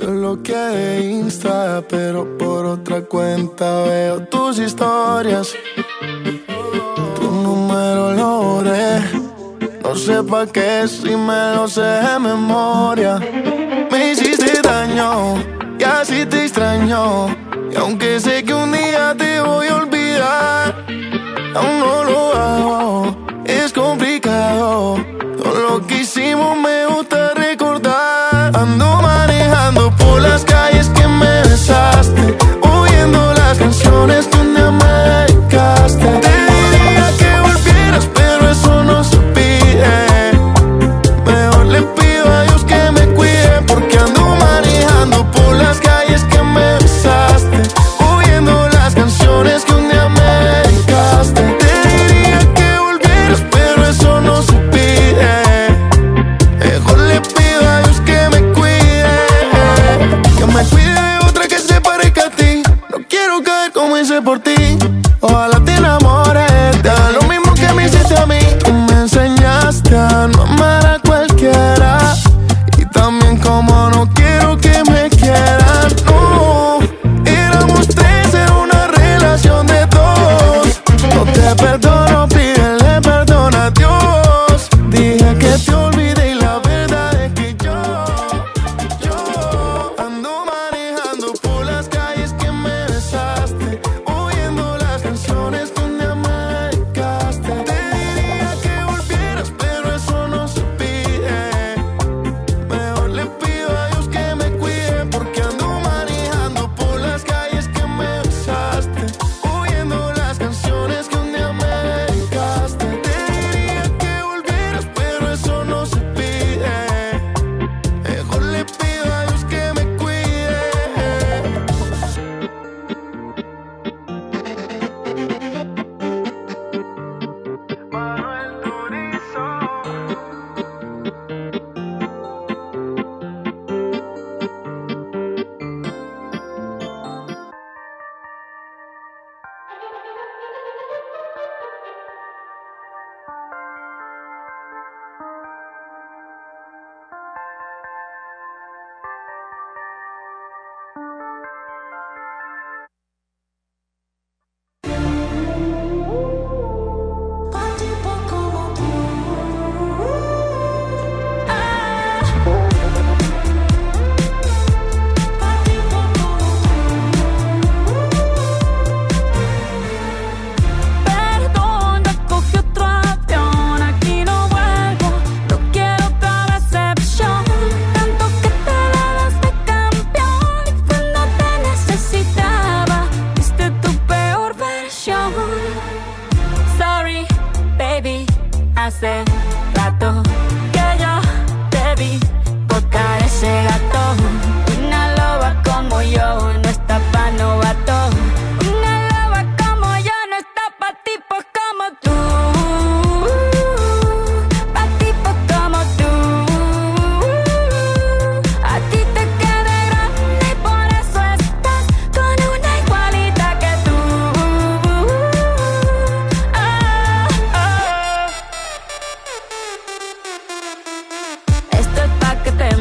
Te bloqueé Insta, pero por otra cuenta veo tus historias. Tu número lo borré. No sé pa' qué si me lo sé de memoria. Me hiciste daño y así te extraño. Y aunque sé que un día te voy a olvidar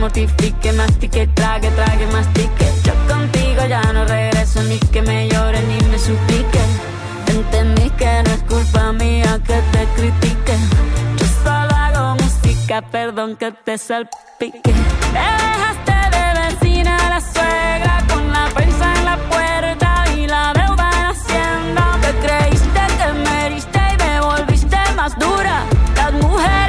mortifique, mastique, trague, trague, mastique. Yo contigo ya no regreso ni que me llore ni me suplique. Entendí que no es culpa mía que te critique. Yo solo hago música, perdón que te salpique. Te dejaste de vecina a la suegra con la prensa en la puerta y la deuda en Hacienda. Te creíste que me heriste y me volviste más dura. Las mujeres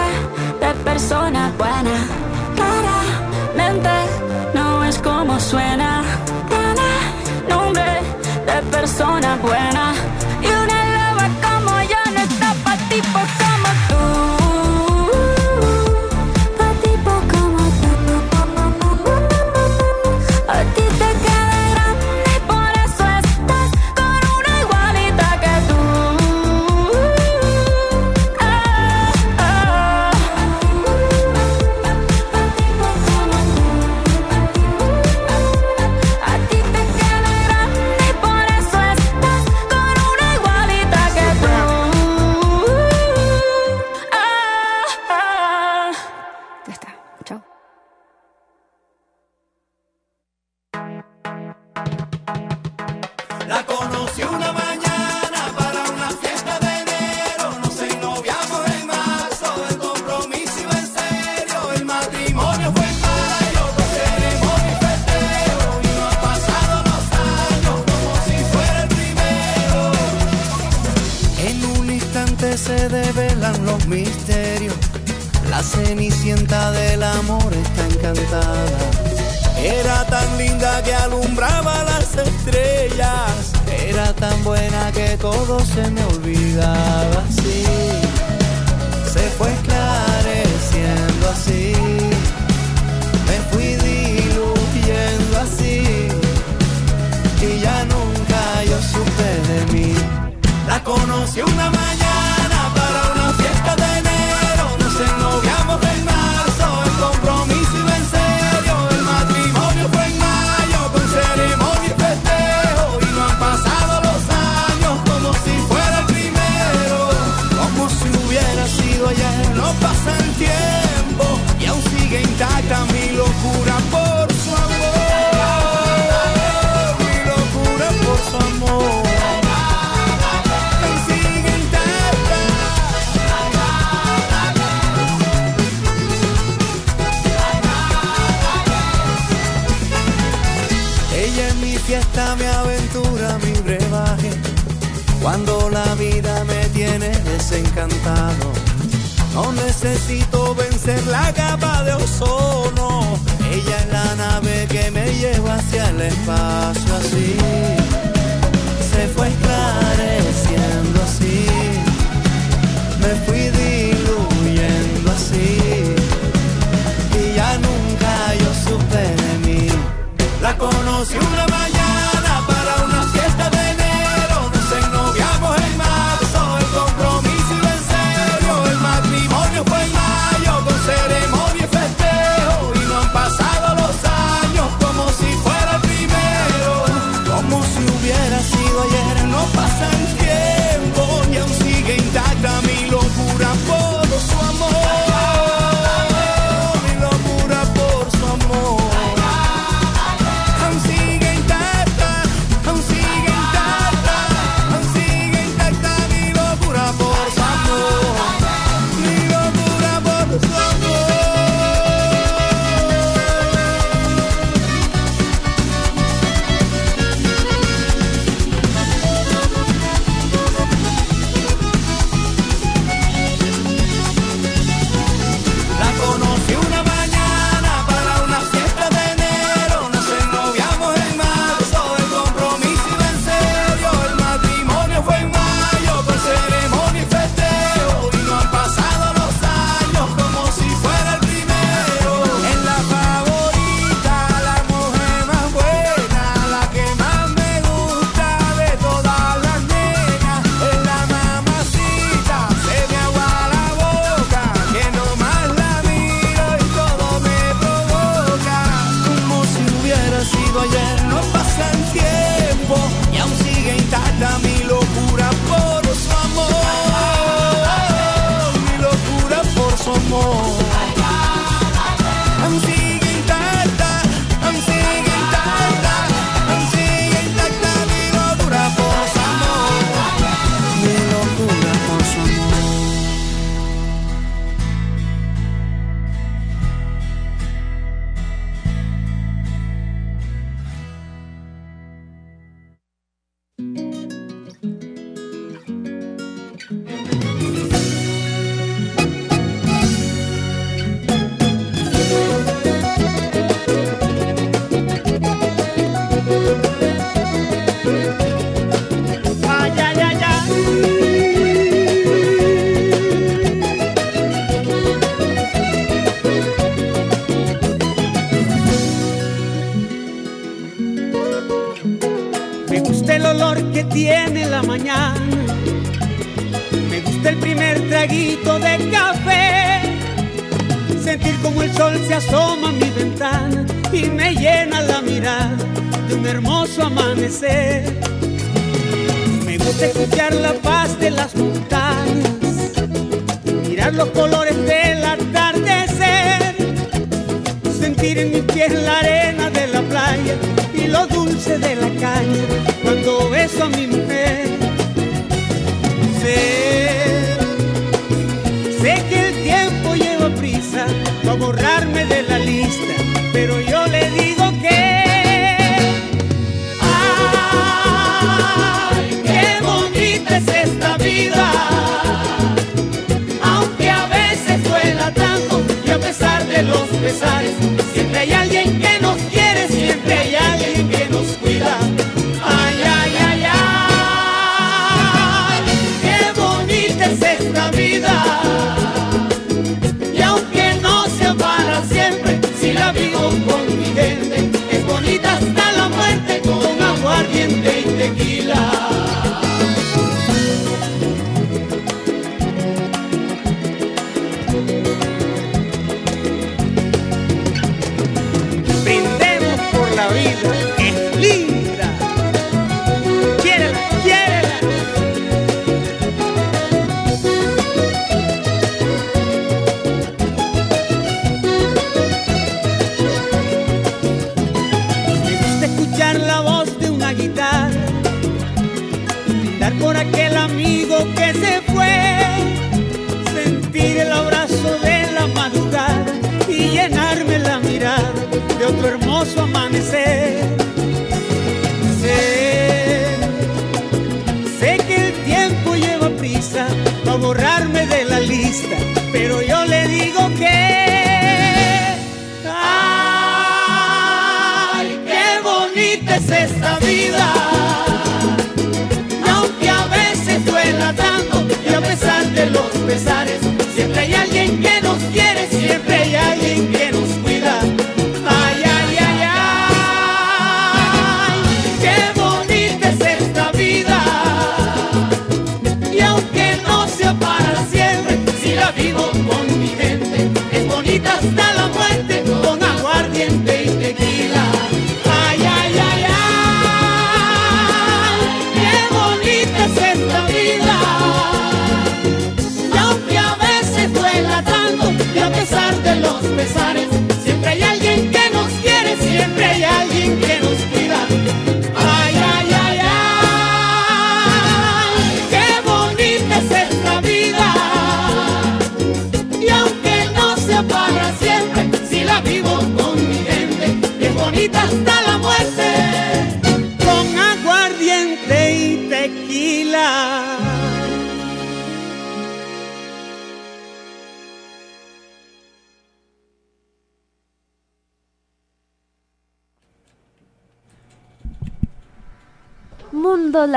de persona buena, claramente no es como suena. Tiene nombre de persona buena No necesito vencer la capa de ozono. Ella es la nave que me lleva hacia el espacio así. Se fue esclareciendo así. Me fui diluyendo así. Y ya nunca yo supe de mí. La conocí una mañana. Arena de la playa y lo dulce de la caña cuando beso a mi mujer. Sé, sé que el tiempo lleva prisa para borrarme de la lista, pero yo le digo que. ¡Ay, qué bonita es esta vida! Pesares, siempre hay alguien que nos de los pesares,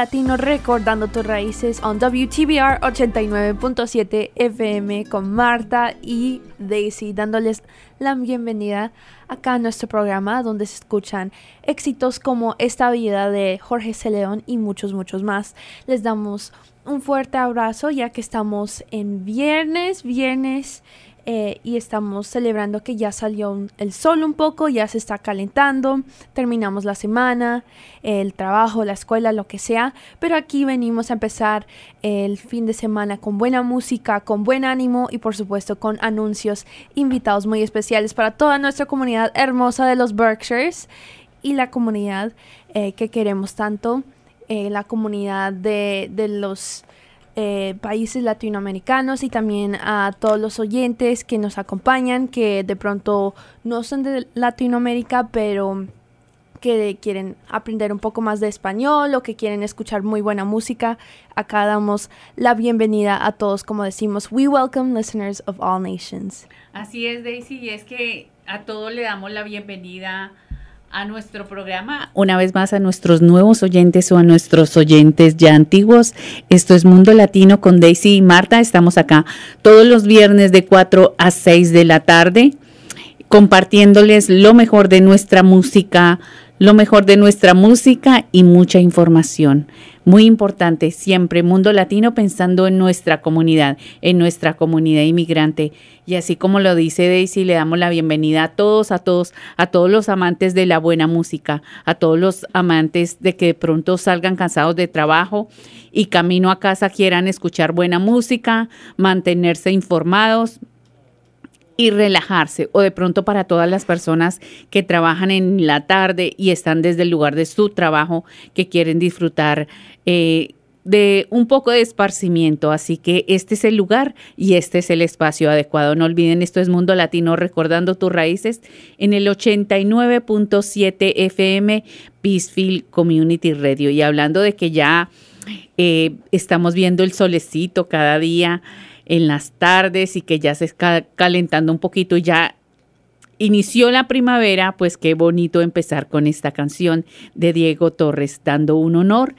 Latino recordando tus raíces on WTBR 89.7 FM con Marta y Daisy dándoles la bienvenida acá a nuestro programa donde se escuchan éxitos como Esta vida de Jorge C. León y muchos muchos más. Les damos un fuerte abrazo ya que estamos en viernes, viernes eh, y estamos celebrando que ya salió el sol un poco, ya se está calentando, terminamos la semana, el trabajo, la escuela, lo que sea, pero aquí venimos a empezar el fin de semana con buena música, con buen ánimo y por supuesto con anuncios, invitados muy especiales para toda nuestra comunidad hermosa de los Berkshires y la comunidad eh, que queremos tanto, eh, la comunidad de, de los eh, países latinoamericanos y también a todos los oyentes que nos acompañan, que de pronto no son de Latinoamérica, pero que quieren aprender un poco más de español o que quieren escuchar muy buena música. Acá damos la bienvenida a todos, como decimos, we welcome listeners of all nations. Así es, Daisy, y es que a todos le damos la bienvenida a nuestro programa. Una vez más a nuestros nuevos oyentes o a nuestros oyentes ya antiguos. Esto es Mundo Latino con Daisy y Marta. Estamos acá todos los viernes de 4 a 6 de la tarde compartiéndoles lo mejor de nuestra música lo mejor de nuestra música y mucha información. Muy importante, siempre Mundo Latino pensando en nuestra comunidad, en nuestra comunidad inmigrante. Y así como lo dice Daisy, le damos la bienvenida a todos, a todos, a todos los amantes de la buena música, a todos los amantes de que de pronto salgan cansados de trabajo y camino a casa quieran escuchar buena música, mantenerse informados, y relajarse o de pronto para todas las personas que trabajan en la tarde y están desde el lugar de su trabajo que quieren disfrutar eh, de un poco de esparcimiento. Así que este es el lugar y este es el espacio adecuado. No olviden, esto es Mundo Latino, recordando tus raíces en el 89.7 FM Peacefield Community Radio. Y hablando de que ya eh, estamos viendo el solecito cada día en las tardes y que ya se está calentando un poquito y ya inició la primavera, pues qué bonito empezar con esta canción de Diego Torres, dando un honor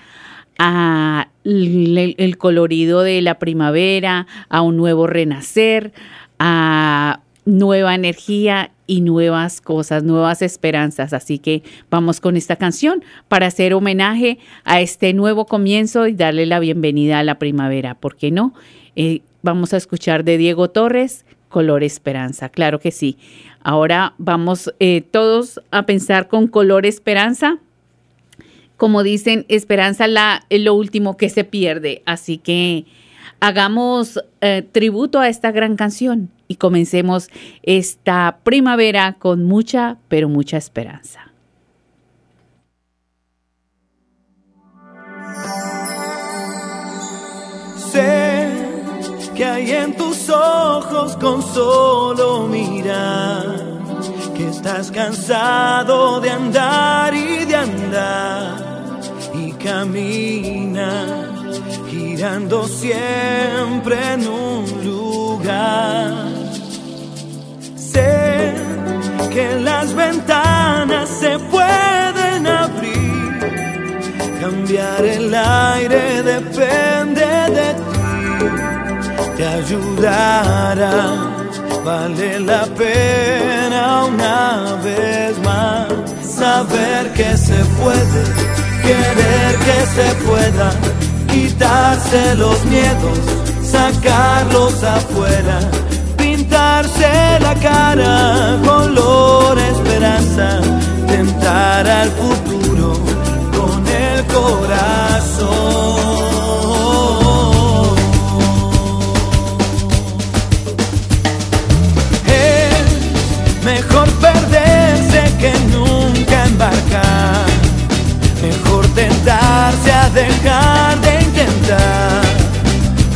a el, colorido de la primavera, a un nuevo renacer, a nueva energía y nuevas cosas, nuevas esperanzas. Así que vamos con esta canción para hacer homenaje a este nuevo comienzo y darle la bienvenida a la primavera. ¿Por qué no? Eh, Vamos a escuchar de Diego Torres, Color Esperanza. Claro que sí. Ahora vamos eh, todos a pensar con Color Esperanza. Como dicen, esperanza la, es lo último que se pierde. Así que hagamos eh, tributo a esta gran canción y comencemos esta primavera con mucha, pero mucha esperanza. Que hay en tus ojos con solo mirar, que estás cansado de andar y de andar y camina girando siempre en un lugar. Sé que las ventanas se pueden abrir, cambiar el aire depende de ti te ayudará. Vale la pena una vez más saber que se puede, querer que se pueda, quitarse los miedos, sacarlos afuera, pintarse la cara, color esperanza, tentar al futuro con el corazón.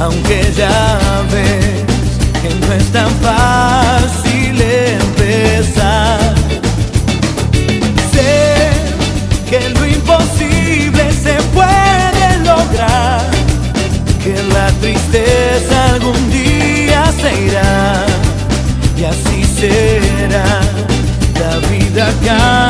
Aunque ya ves que no es tan fácil empezar. Sé que lo imposible se puede lograr, que la tristeza algún día se irá y así será la vida cambia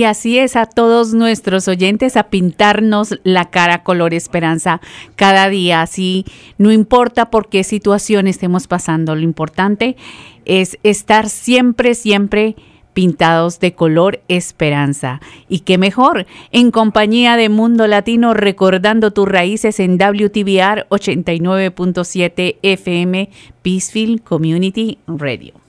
Y así es a todos nuestros oyentes a pintarnos la cara color esperanza cada día. Así no importa por qué situación estemos pasando, lo importante es estar siempre, siempre pintados de color esperanza. Y qué mejor, en compañía de Mundo Latino, recordando tus raíces en WTBR 89.7 FM, Peacefield Community Radio.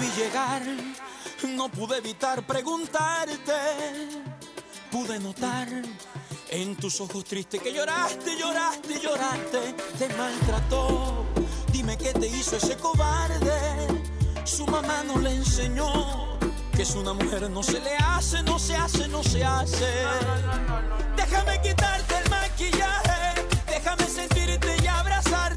vi llegar, no pude evitar preguntarte. Pude notar en tus ojos tristes que lloraste, lloraste, lloraste. Te maltrató. Dime qué te hizo ese cobarde. Su mamá no le enseñó que es una mujer no se le hace, no se hace, no se hace. Déjame quitarte el maquillaje, déjame sentirte y abrazar.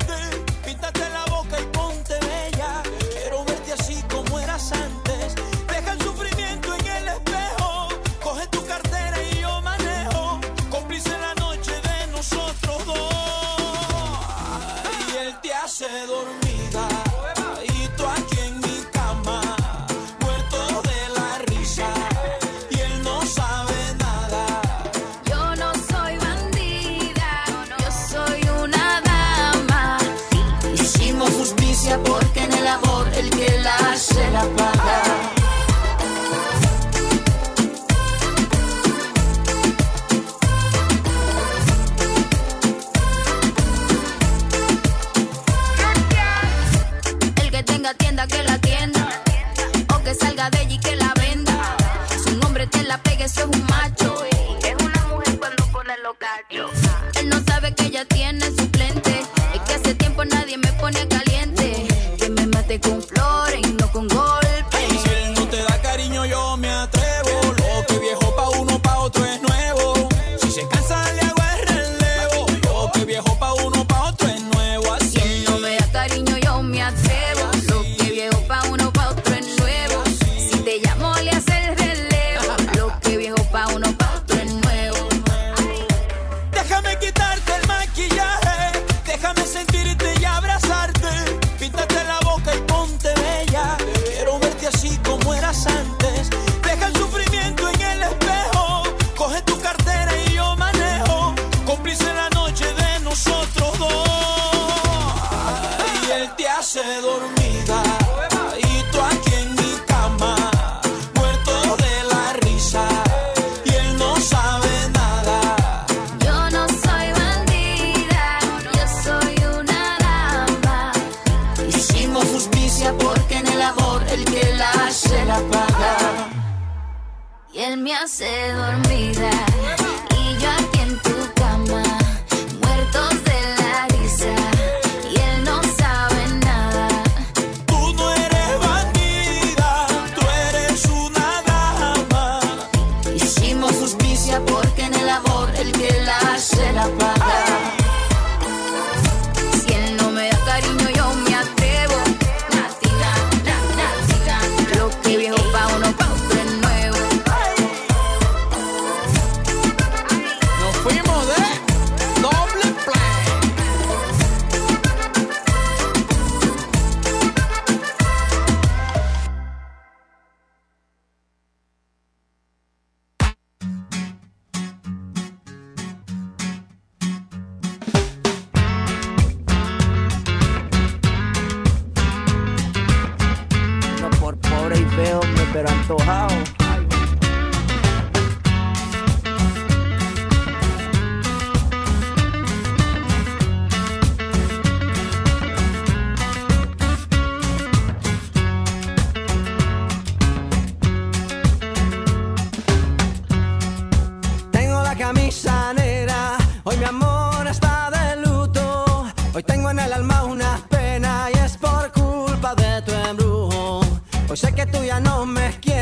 Sé que tú ya no me quieres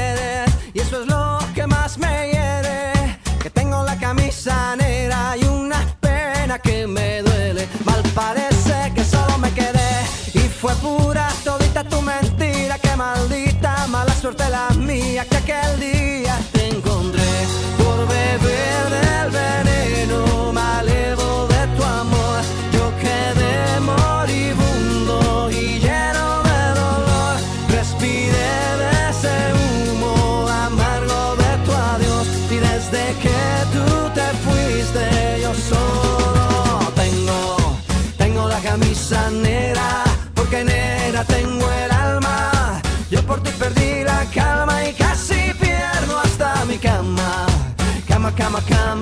Come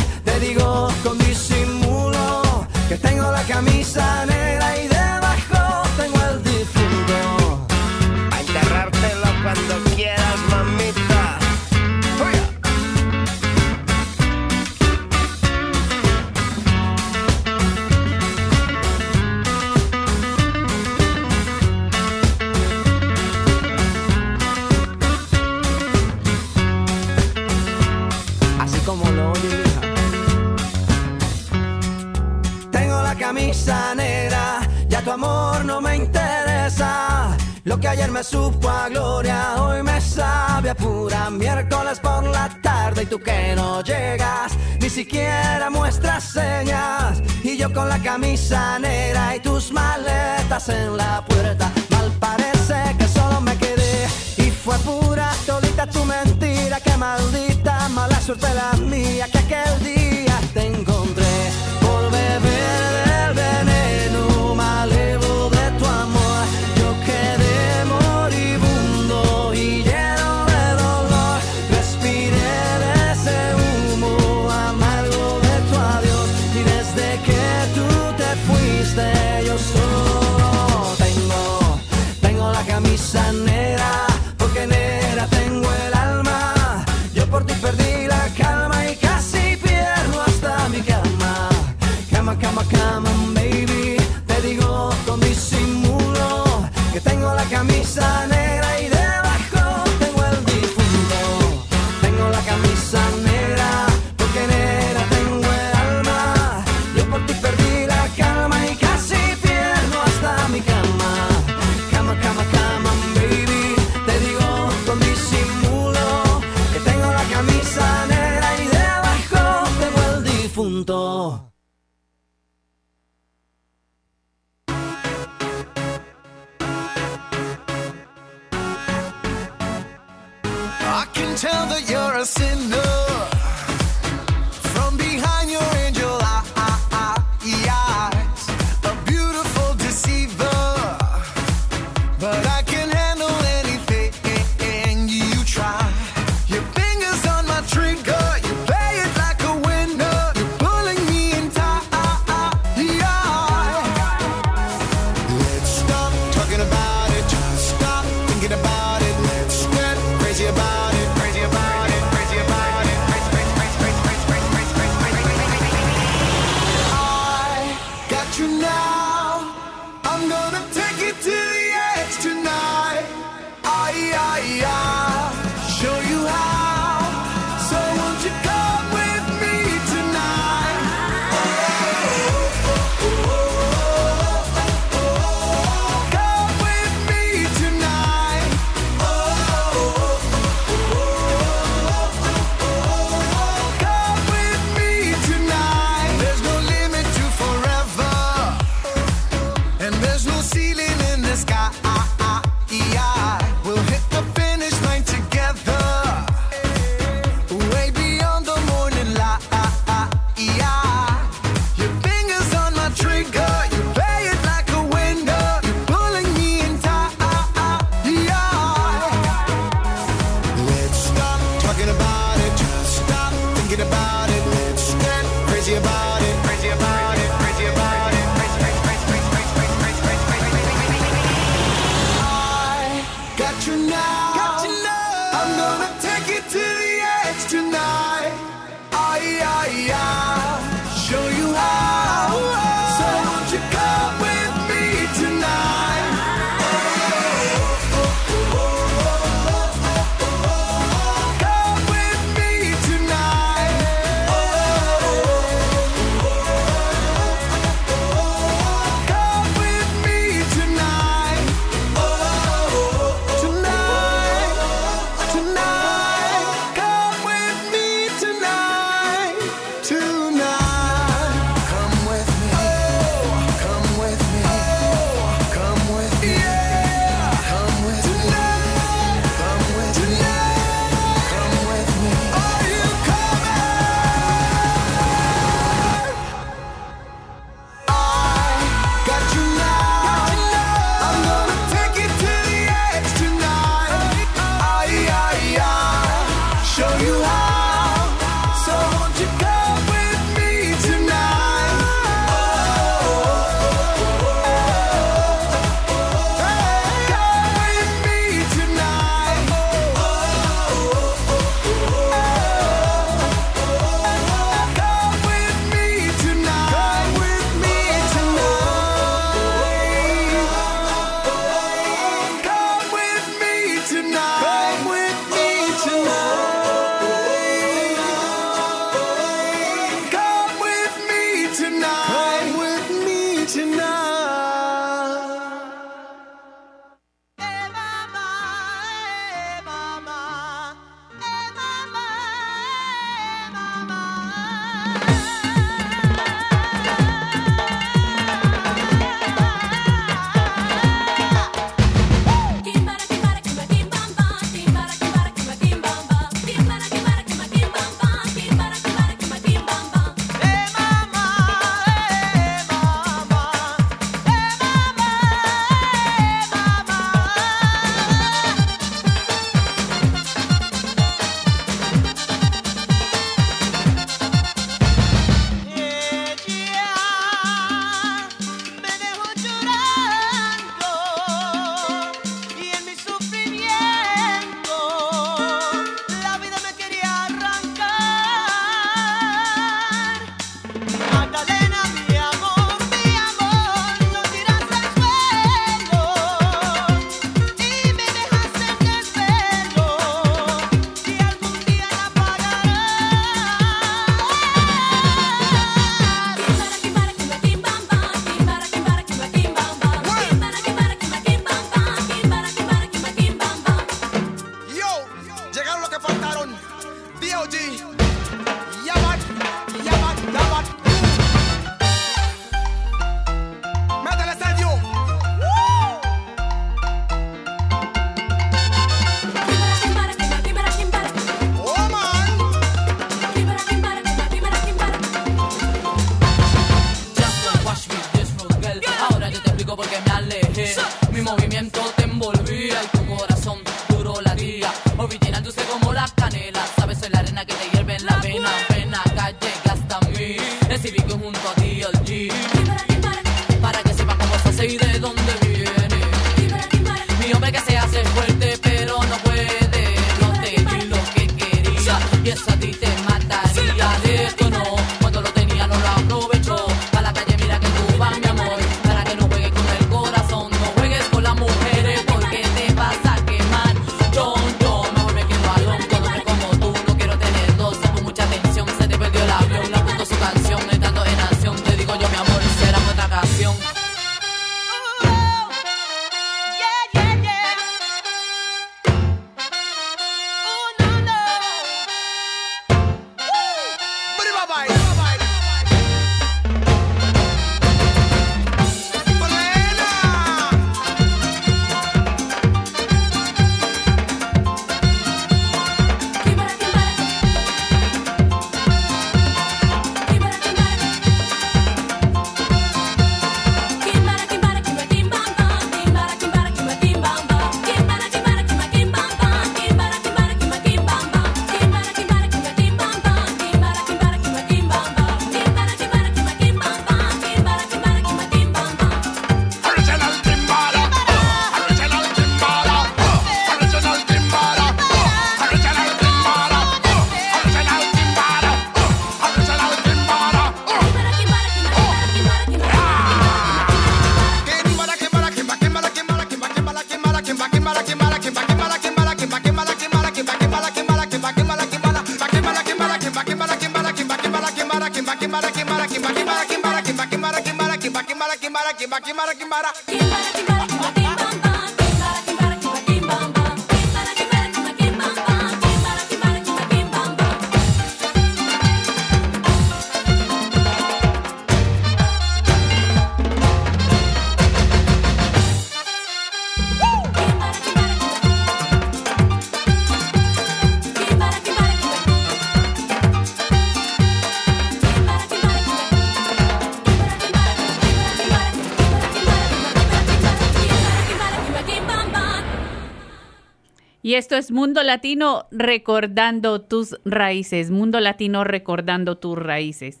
Y esto es Mundo Latino recordando tus raíces, Mundo Latino recordando tus raíces.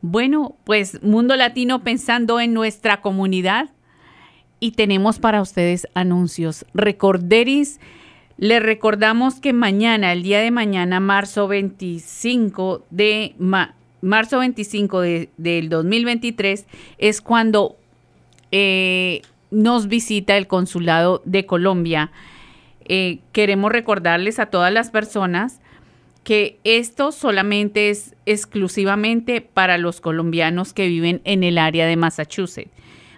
Bueno, pues Mundo Latino pensando en nuestra comunidad y tenemos para ustedes anuncios. Recorderis, les recordamos que mañana, el día de mañana, marzo 25 de ma- marzo 25 de- del 2023, es cuando eh, nos visita el consulado de Colombia. Eh, queremos recordarles a todas las personas que esto solamente es exclusivamente para los colombianos que viven en el área de Massachusetts,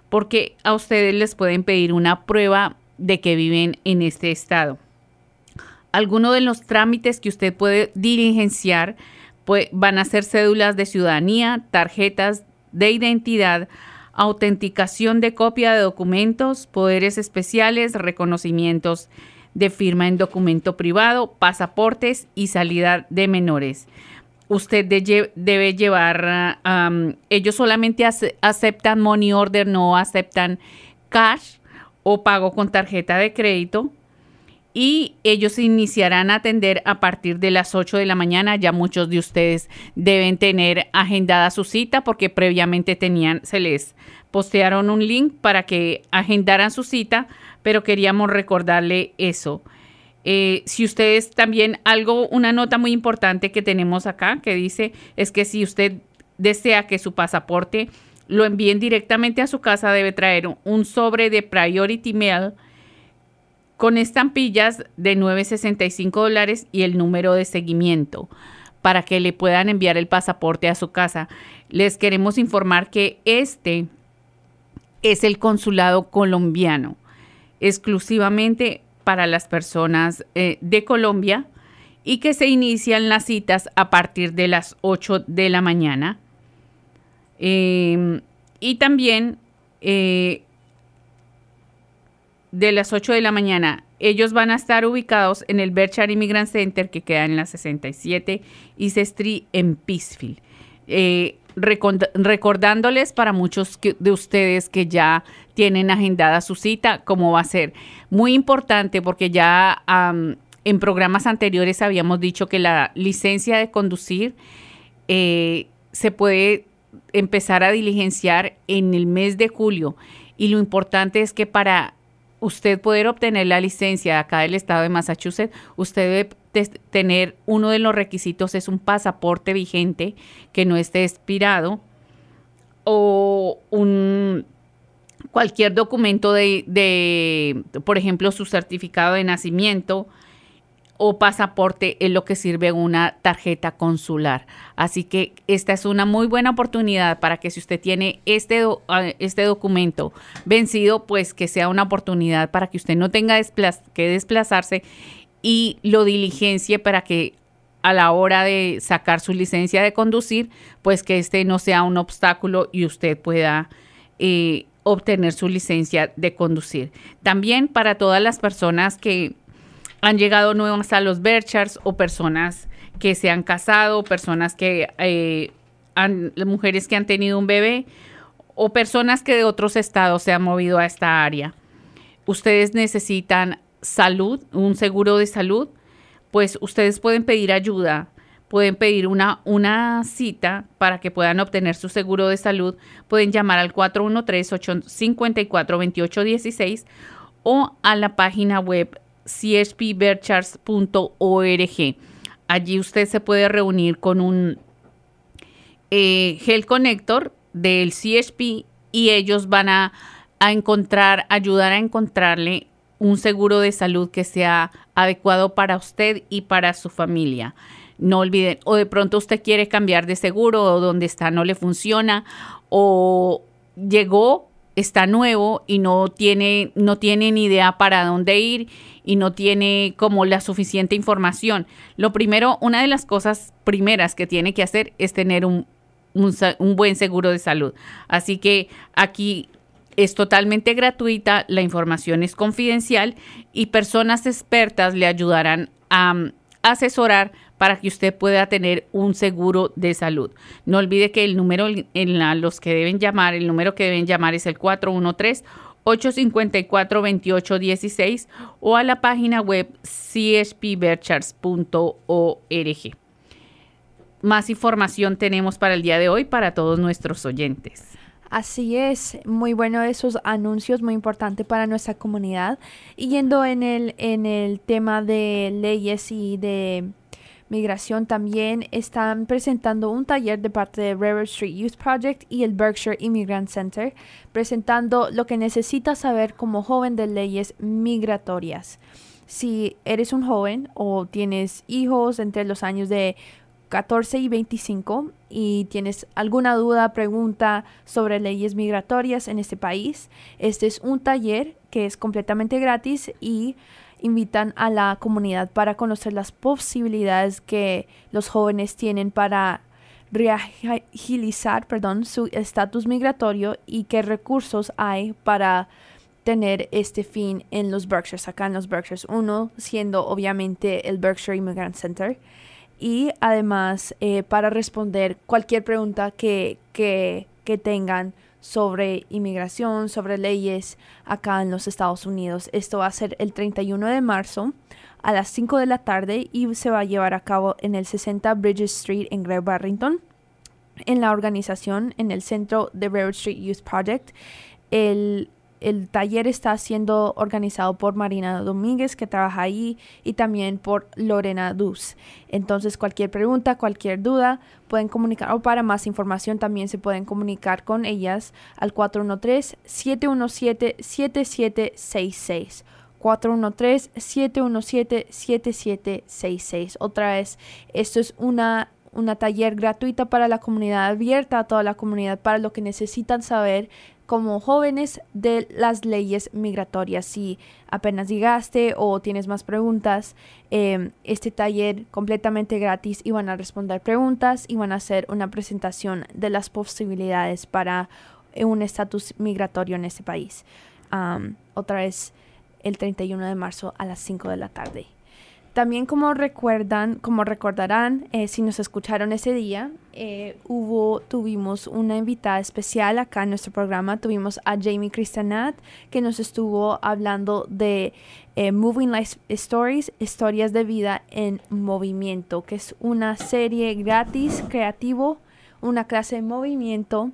porque a ustedes les pueden pedir una prueba de que viven en este estado. Algunos de los trámites que usted puede diligenciar van a ser cédulas de ciudadanía, tarjetas de identidad, autenticación de copia de documentos, poderes especiales, reconocimientos de firma en documento privado, pasaportes y salida de menores. Usted debe llevar, ellos solamente ace- aceptan money order, no aceptan cash o pago con tarjeta de crédito y ellos iniciarán a atender a partir de las 8 de la mañana. Ya muchos de ustedes deben tener agendada su cita porque previamente tenían, se les postearon un link para que agendaran su cita, pero queríamos recordarle eso. Eh, si ustedes también, algo, una nota muy importante que tenemos acá que dice es que si usted desea que su pasaporte lo envíen directamente a su casa, debe traer un- sobre de Priority Mail con estampillas de 9.65 dólares y el número de seguimiento para que le puedan enviar el pasaporte a su casa. Les queremos informar que este es el consulado colombiano, exclusivamente para las personas eh, de Colombia y que se inician las citas a partir de las 8 de la mañana. Eh, y también eh, de las 8 de la mañana. Ellos van a estar ubicados en el Berkshire Immigrant Center que queda en la 67 East Street en Peacefield. Eh, recordándoles para muchos que- de ustedes que ya tienen agendada su cita, cómo va a ser. Muy importante porque ya am, en programas anteriores habíamos dicho que la licencia de conducir eh, se puede empezar a diligenciar en el mes de julio. Y lo importante es que para usted poder obtener la licencia acá del estado de Massachusetts, usted debe tener uno de los requisitos es un pasaporte vigente que no esté expirado o un cualquier documento de, por ejemplo, su certificado de nacimiento o pasaporte es lo que sirve una tarjeta consular. Así que esta es una muy buena oportunidad para que si usted tiene este, ah, este documento vencido, pues que sea una oportunidad para que usted no tenga que desplazarse y lo diligencie para que a la hora de sacar su licencia de conducir, pues que este no sea un obstáculo y usted pueda eh, obtener su licencia de conducir. También para todas las personas que han llegado nuevas a los Berkshires o personas que se han casado, personas que eh, han, mujeres que han tenido un bebé o personas que de otros estados se han movido a esta área. Ustedes necesitan salud, un seguro de salud, pues ustedes pueden pedir ayuda, pueden pedir una, una cita para que puedan obtener su seguro de salud, pueden llamar al 413-854-2816 o a la página web chpberchars.org. Allí usted se puede reunir con un eh, Health Connector del CHP y ellos van a, a encontrar, ayudar a encontrarle un seguro de salud que sea adecuado para usted y para su familia. No olviden, o de pronto usted quiere cambiar de seguro o donde está no le funciona o llegó, está nuevo y no tiene no tiene ni idea para dónde ir y no tiene como la suficiente información. Lo primero, una de las cosas primeras que tiene que hacer es tener un, un, un buen seguro de salud. Así que aquí es totalmente gratuita, la información es confidencial y personas expertas le ayudarán a um, asesorar para que usted pueda tener un seguro de salud. No olvide que el número en la- los que deben llamar, el número que deben llamar es el 413 854-2816 o a la página web cspberchars.org. Más información tenemos para el día de hoy para todos nuestros oyentes. Así es, muy bueno esos anuncios, muy importante para nuestra comunidad. Y yendo en el, en el tema de leyes y de migración también están presentando un taller de parte de River Street Youth Project y el Berkshire Immigrant Center, presentando lo que necesitas saber como joven de leyes migratorias. Si eres un joven o tienes hijos entre los años de 14 y 25 y tienes alguna duda, pregunta sobre leyes migratorias en este país, este es un taller que es completamente gratis y invitan a la comunidad para conocer las posibilidades que los jóvenes tienen para reagilizar perdón, su estatus migratorio y qué recursos hay para tener este fin en los Berkshires, acá en los Berkshires. Uno siendo obviamente el Berkshire Immigrant Center y además eh, para responder cualquier pregunta que, que, tengan sobre inmigración, sobre leyes acá en los Estados Unidos. Esto va a ser el 31 de marzo a las 5 de la tarde y se va a llevar a cabo en el 60 Bridges Street en Great Barrington. En la organización, en el centro de River Street Youth Project, el el taller está siendo organizado por Marina Domínguez, que trabaja ahí, y también por Lorena Duz. Entonces, cualquier pregunta, cualquier duda, pueden comunicar, o para más información también se pueden comunicar con ellas al 413-717-7766. 413-717-7766. Otra vez, esto es una, una taller gratuita para la comunidad, abierta a toda la comunidad, para lo que necesitan saber como jóvenes de las leyes migratorias. Si apenas llegaste o tienes más preguntas, eh, este taller completamente gratis y van a responder preguntas y van a hacer una presentación de las posibilidades para eh, un estatus migratorio en este país. Um, otra vez el 31 de marzo a las 5 de la tarde. También como recuerdan, como recordarán, eh, si nos escucharon ese día, eh, hubo, tuvimos una invitada especial acá en nuestro programa. Tuvimos a Jamie Cristianat, que nos estuvo hablando de eh, Moving Life Stories, historias de vida en movimiento, que es una serie gratis, creativo, una clase de movimiento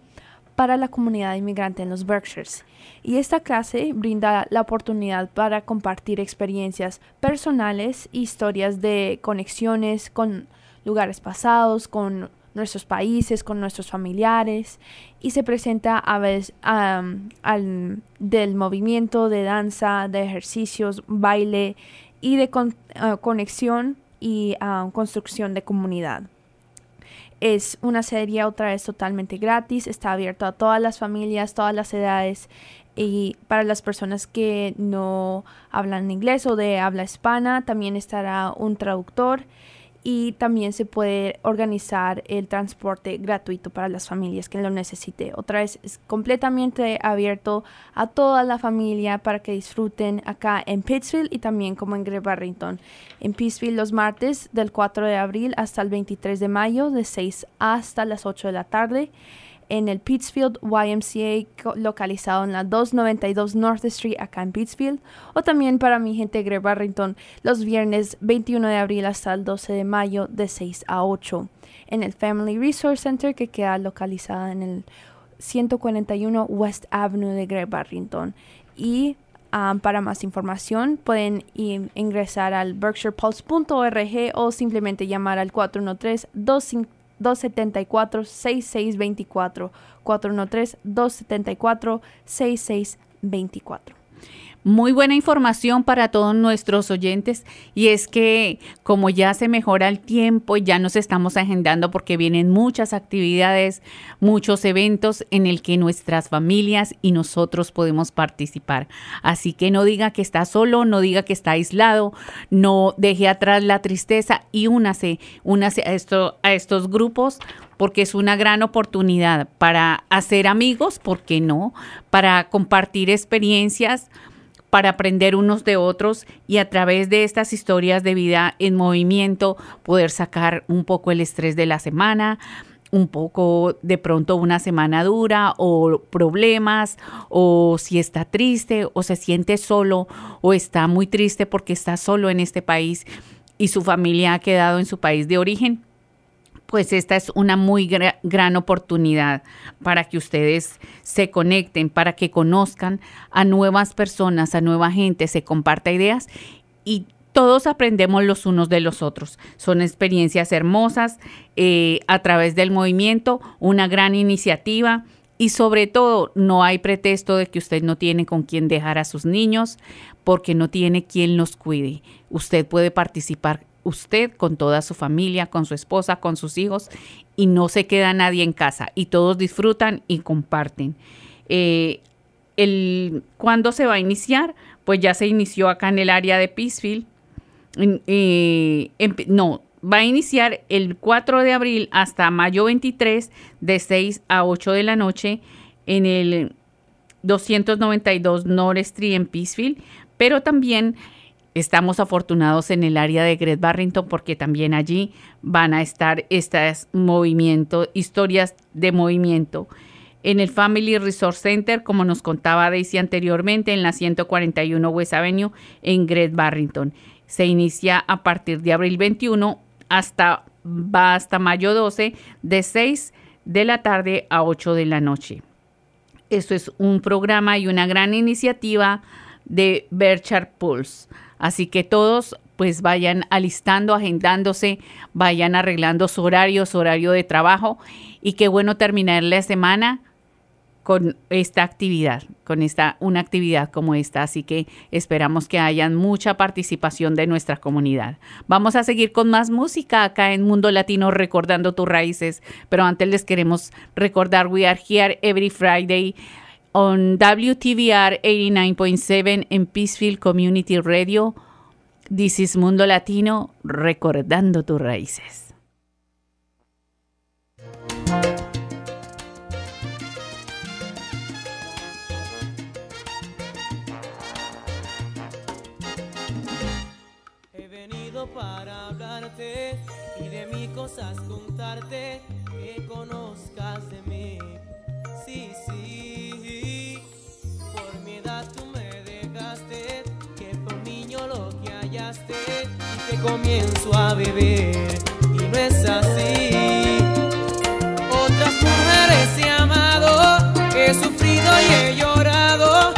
para la comunidad inmigrante en los Berkshires. Y esta clase brinda la oportunidad para compartir experiencias personales, historias de conexiones con lugares pasados, con nuestros países, con nuestros familiares y se presenta a veces al, del movimiento de danza, de ejercicios, baile y de ah, conexión y ah, construcción de comunidad. Es una serie otra vez totalmente gratis, está abierto a todas las familias, todas las edades y para las personas que no hablan inglés o de habla hispana también estará un traductor y también se puede organizar el transporte gratuito para las familias que lo necesite. Otra vez es completamente abierto a toda la familia para que disfruten acá en Pittsfield y también como en Great Barrington. En Pittsfield los martes del 4 de abril hasta el 23 de mayo de 6 hasta las 8 de la tarde en el Pittsfield YMCA localizado en la 292 North Street acá en Pittsfield. O también para mi gente Great Barrington los viernes 21 de abril hasta el 12 de mayo de 6 a 8 en el Family Resource Center que queda localizada en el 141 West Avenue de Great Barrington. Y ah, para más información pueden ingresar al berkshirepulse.org o simplemente llamar al 413 25 274-6624. 413-274-6624. Muy buena información para todos nuestros oyentes y es que como ya se mejora el tiempo, ya nos estamos agendando porque vienen muchas actividades, muchos eventos en el que nuestras familias y nosotros podemos participar. Así que no diga que está solo, no diga que está aislado, no deje atrás la tristeza y únase, a, a estos grupos porque es una gran oportunidad para hacer amigos, ¿por qué no? Para compartir experiencias, para aprender unos de otros y a través de estas historias de vida en movimiento poder sacar un poco el estrés de la semana, un poco de pronto una semana dura o problemas o si está triste o se siente solo o está muy triste porque está solo en este país y su familia ha quedado en su país de origen pues esta es una muy gra- gran oportunidad para que ustedes se conecten, para que conozcan a nuevas personas, a nueva gente, se comparta ideas y todos aprendemos los unos de los otros. Son experiencias hermosas eh, a través del movimiento, una gran iniciativa y sobre todo no hay pretexto de que usted no tiene con quién dejar a sus niños porque no tiene quien los cuide. Usted puede participar usted con toda su familia, con su esposa, con sus hijos y no se queda nadie en casa y todos disfrutan y comparten. Eh, el, ¿Cuándo se va a iniciar? Pues ya se inició acá en el área de Peacefield. Eh, no, va a iniciar el 4 de abril hasta mayo 23 de 6 a 8 de la noche en el 292 North Street en Peacefield, pero también estamos afortunados en el área de Great Barrington porque también allí van a estar estas movimientos, historias de movimiento. En el Family Resource Center, como nos contaba Daisy anteriormente, en la 141 West Avenue en Great Barrington. Se inicia a partir de abril 21 hasta, va hasta mayo 12 de 6 de la tarde a 8 de la noche. Esto es un programa y una gran iniciativa de Berkshire Pulse. Así que todos pues vayan alistando, agendándose, vayan arreglando su horario, su horario de trabajo. Y qué bueno terminar la semana con esta actividad, con esta una actividad como esta, así que esperamos que hayan mucha participación de nuestra comunidad. Vamos a seguir con más música acá en Mundo Latino recordando tus raíces, pero antes les queremos recordar we are here every Friday on WTVR 89.7 en Peacefield Community Radio. This is Mundo Latino recordando tus raíces. He venido para hablarte y de mis cosas contarte, que conozcas de mí. Sí, sí, tú me dejaste, que por niño lo que hallaste, y te comienzo a beber, y no es así. Otras mujeres he amado, he sufrido y he llorado.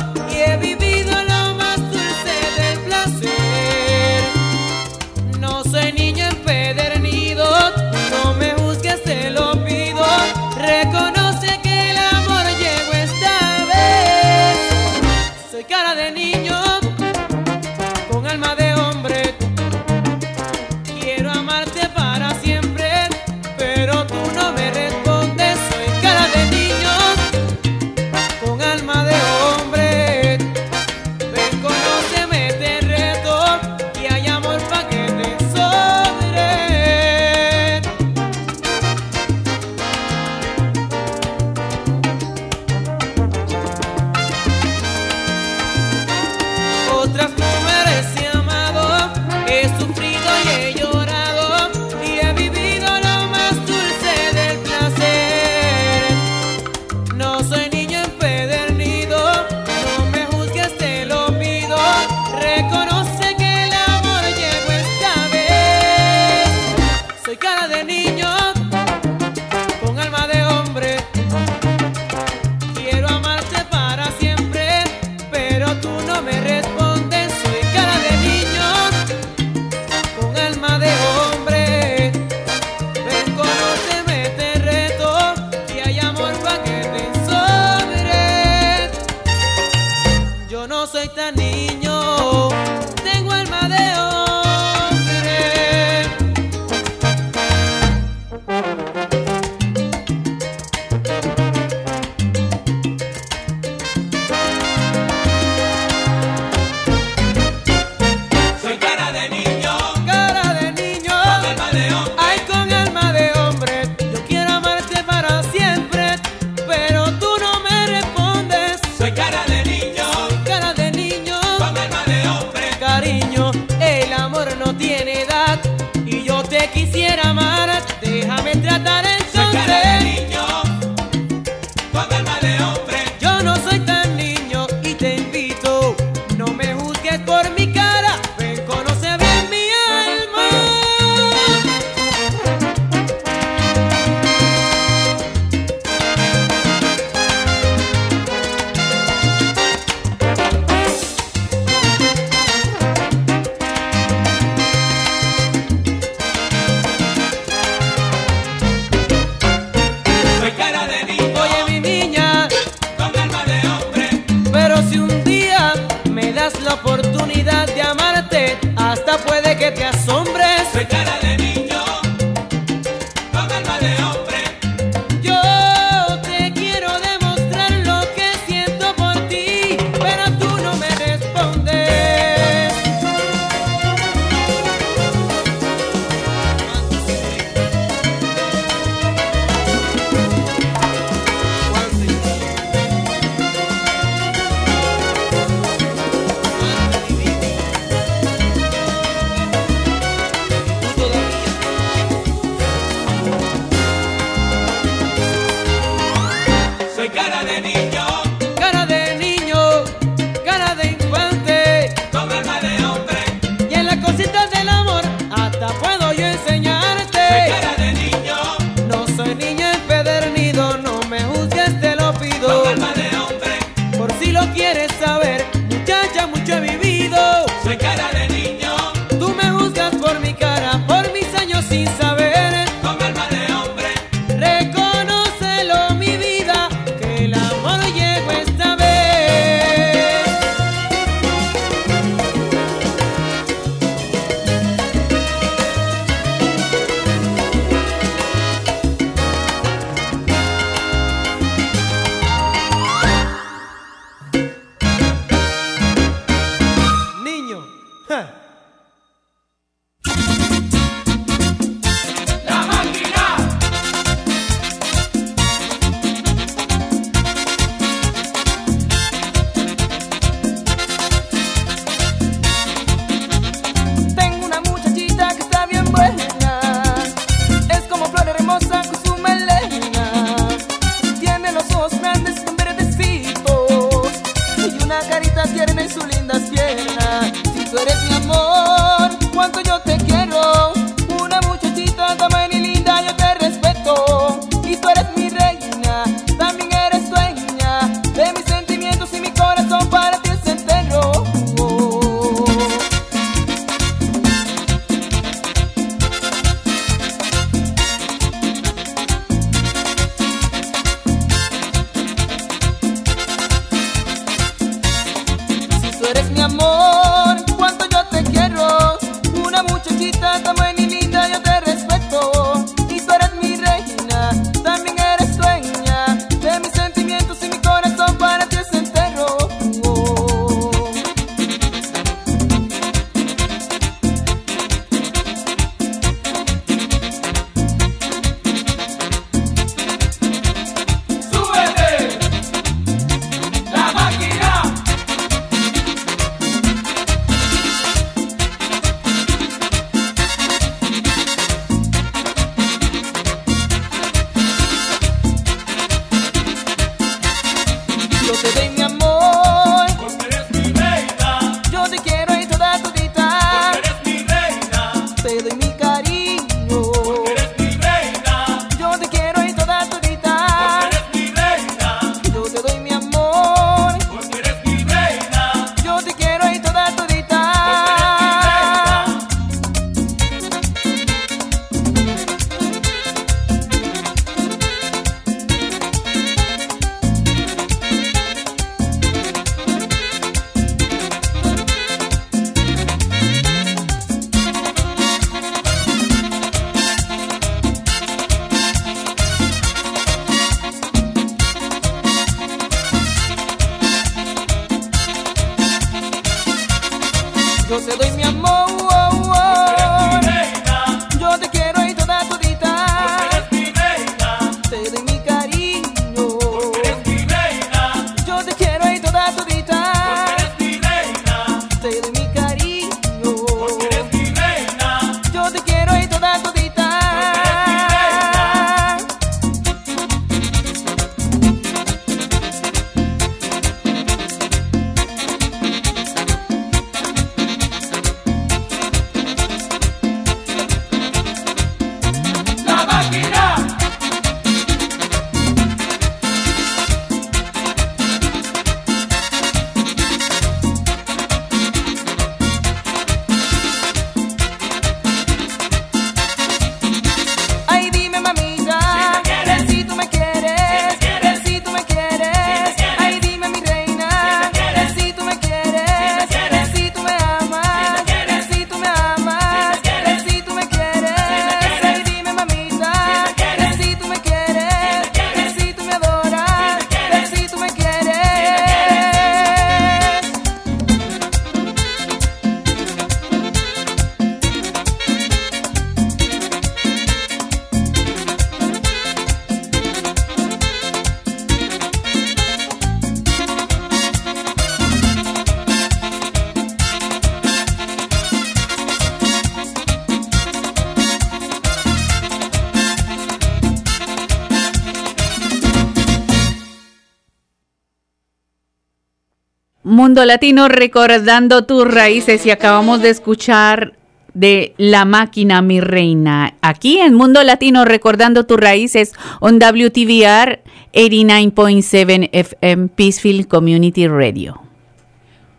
Mundo Latino recordando tus raíces y acabamos de escuchar de La Máquina, mi reina. Aquí en Mundo Latino recordando tus raíces on WTVR 89.7 FM Peacefield Community Radio.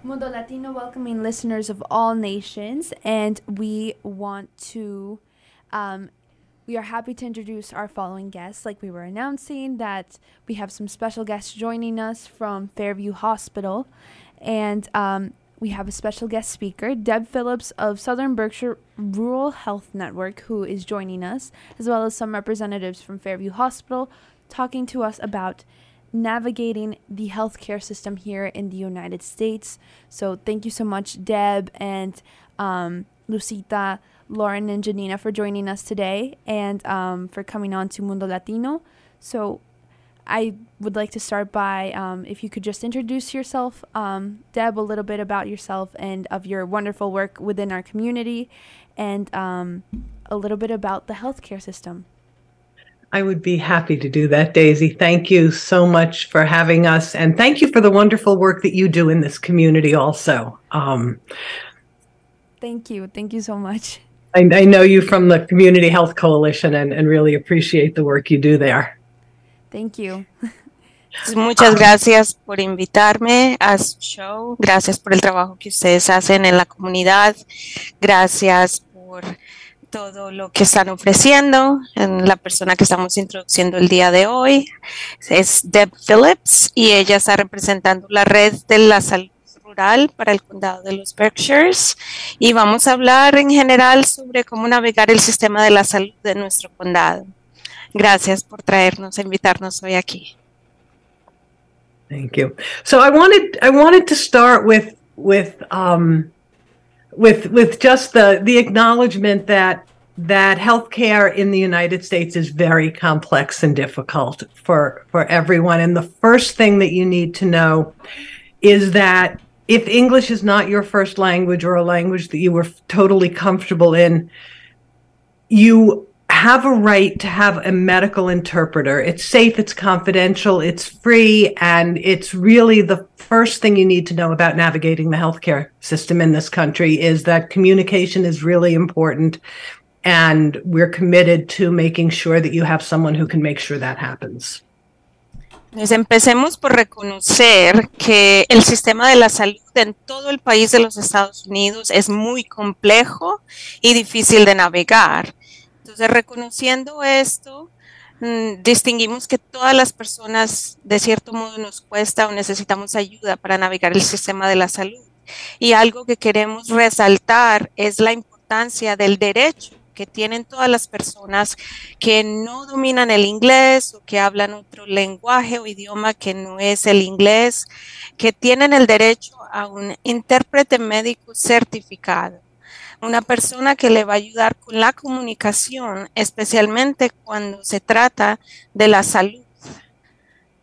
Mundo Latino welcoming listeners of all nations, and we want to, um, we are happy to introduce our following guests. Like we were announcing, that we have some special guests joining us from Fairview Hospital, and um, we have a special guest speaker, Deb Phillips of Southern Berkshire Rural Health Network, who is joining us, as well as some representatives from Fairview Hospital, talking to us about navigating the healthcare system here in the United States. So thank you so much, Deb and um, Lucita, Lauren, and Janina for joining us today and um, for coming on to Mundo Latino. So I would like to start by um, if you could just introduce yourself, um, Deb, a little bit about yourself and of your wonderful work within our community, and um, a little bit about the healthcare system. I would be happy to do that, Daisy. Thank you so much for having us. And thank you for the wonderful work that you do in this community, also. Um, Thank you. Thank you so much. I, I know you from the Community Health Coalition and, and really appreciate the work you do there. Thank you. Pues Muchas gracias por invitarme a su show. Gracias por el trabajo que ustedes hacen en la comunidad. Gracias por todo lo que están ofreciendo. En la persona que estamos introduciendo el día de hoy es Deb Phillips y ella está representando la red de la salud rural para el condado de los Berkshires y vamos a hablar en general sobre cómo navegar el sistema de la salud de nuestro condado. Gracias por traernos, invitarnos hoy aquí. Thank you. So I wanted I wanted to start with with um, with with just the the acknowledgement that that healthcare in the United States is very complex and difficult for for everyone. And the first thing that you need to know is that if English is not your first language or a language that you were totally comfortable in, you have a right to have a medical interpreter. It's safe, it's confidential, it's free, and it's really the first thing you need to know about navigating the healthcare system in this country is that communication is really important. And we're committed to making sure that you have someone who can make sure that happens. Pues empecemos por reconocer que el sistema de la salud en todo el país de los Estados Unidos es muy complejo y difícil de navegar. Entonces, reconociendo esto, mm, distinguimos que todas las personas de cierto modo nos cuesta o necesitamos ayuda para navegar el sistema de la salud. Y algo que queremos resaltar es la importancia del derecho que tienen todas las personas que no dominan el inglés o que hablan otro lenguaje o idioma que no es el inglés, que tienen el derecho a un intérprete médico certificado, una persona que le va a ayudar con la comunicación, especialmente cuando se trata de la salud.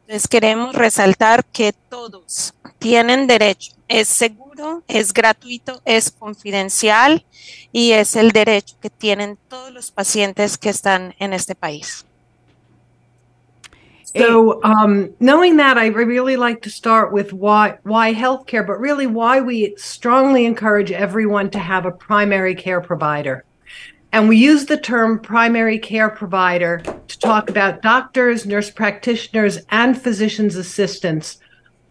Entonces queremos resaltar que todos tienen derecho. Es seguro, es gratuito, es confidencial y es el derecho que tienen todos los pacientes que están en este país. So, um, knowing that, I really like to start with why why healthcare, but really why we strongly encourage everyone to have a primary care provider. And we use the term primary care provider to talk about doctors, nurse practitioners, and physician's assistants,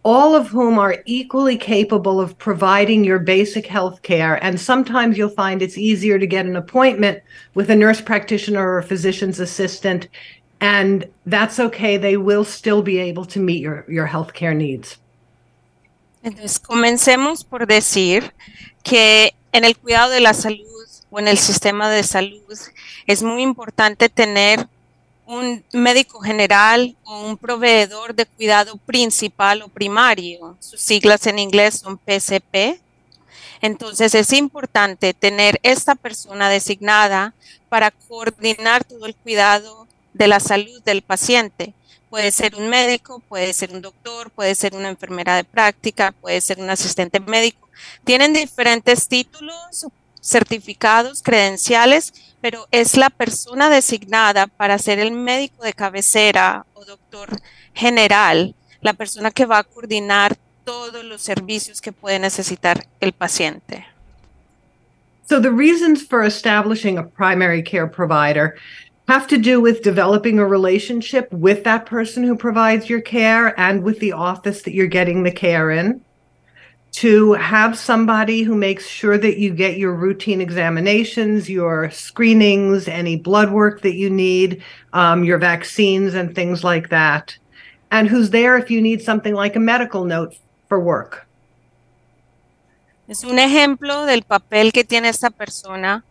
all of whom are equally capable of providing your basic health care. And sometimes you'll find it's easier to get an appointment with a nurse practitioner or a physician's assistant. And that's okay. They will still be able to meet your, your healthcare needs. Entonces, comencemos por decir que en el cuidado de la salud o en el sistema de salud es muy importante tener un médico general o un proveedor de cuidado principal o primario. Sus siglas en inglés son PCP. Entonces es importante tener esta persona designada para coordinar todo el cuidado de la salud del paciente. Puede ser un médico, puede ser un doctor, puede ser una enfermera de práctica, puede ser un asistente médico. Tienen diferentes títulos, certificados, credenciales, pero es la persona designada para ser el médico de cabecera o doctor general, la persona que va a coordinar todos los servicios que puede necesitar el paciente. So, the reasons for establishing a primary care provider have to do with developing a relationship with that person who provides your care and with the office that you're getting the care in. To have somebody who makes sure that you get your routine examinations, your screenings, any blood work that you need, um, your vaccines, and things like that. And who's there if you need something like a medical note for work. Es un ejemplo del papel que tiene esta persona,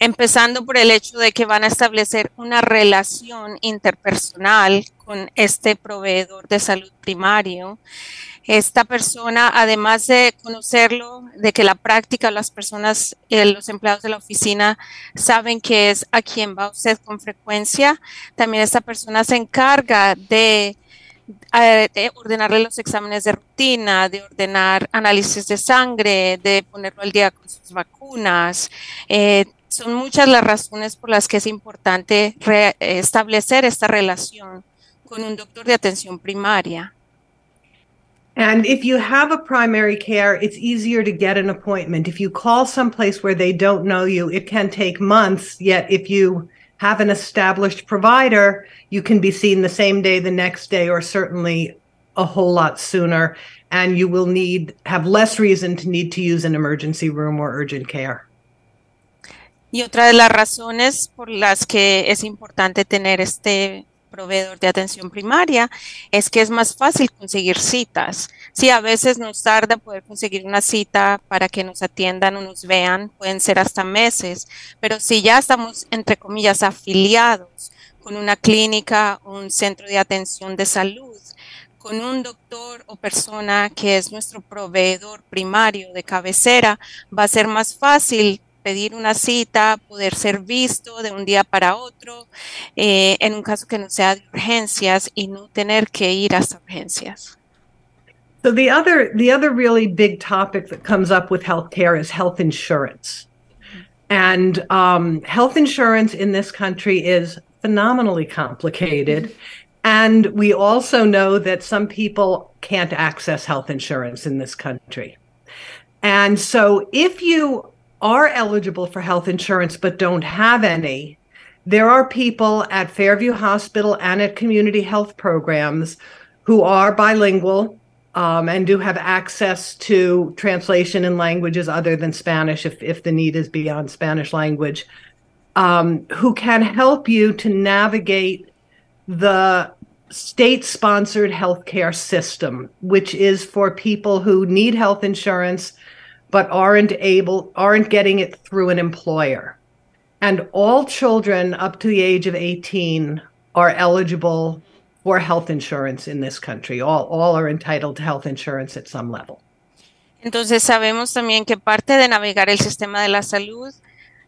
empezando por el hecho de que van a establecer una relación interpersonal con este proveedor de salud primario. Esta persona, además de conocerlo, de que la práctica, las personas, eh, los empleados de la oficina saben que es a quien va usted con frecuencia, también esta persona se encarga de de ordenarle los exámenes de rutina, de ordenar análisis de sangre, de ponerlo al día con sus vacunas. Eh, son muchas las razones por las que es importante establecer esta relación con un doctor de atención primaria. And if you have a primary care, it's easier to get an appointment. If you call someplace where they don't know you, it can take months. Yet, if you have an established provider, you can be seen the same day, the next day, or certainly a whole lot sooner. And you will need have less reason to need to use an emergency room or urgent care. Y otra de las razones por las que es importante tener este proveedor de atención primaria es que es más fácil conseguir citas. Sí, a veces nos tarda poder conseguir una cita para que nos atiendan o nos vean, pueden ser hasta meses, pero si ya estamos, entre comillas, afiliados con una clínica un centro de atención de salud, con un doctor o persona que es nuestro proveedor primario de cabecera, va a ser más fácil pedir una cita, poder ser visto de un día para otro, eh, en un caso que no sea de urgencias y no tener que ir hasta urgencias. So the other the other really big topic that comes up with healthcare is health insurance. And um, health insurance in this country is phenomenally complicated. And we also know that some people can't access health insurance in this country. And so if you are eligible for health insurance but don't have any, there are people at Fairview Hospital and at community health programs who are bilingual um, and do have access to translation in languages other than Spanish if, if the need is beyond Spanish language, um, who can help you to navigate the state sponsored healthcare system, which is for people who need health insurance but aren't able, aren't getting it through an employer. And all children up to the age of 18 are eligible for health insurance in this country. All, all are entitled to health insurance at some level. Entonces sabemos también que parte de navegar el sistema de la salud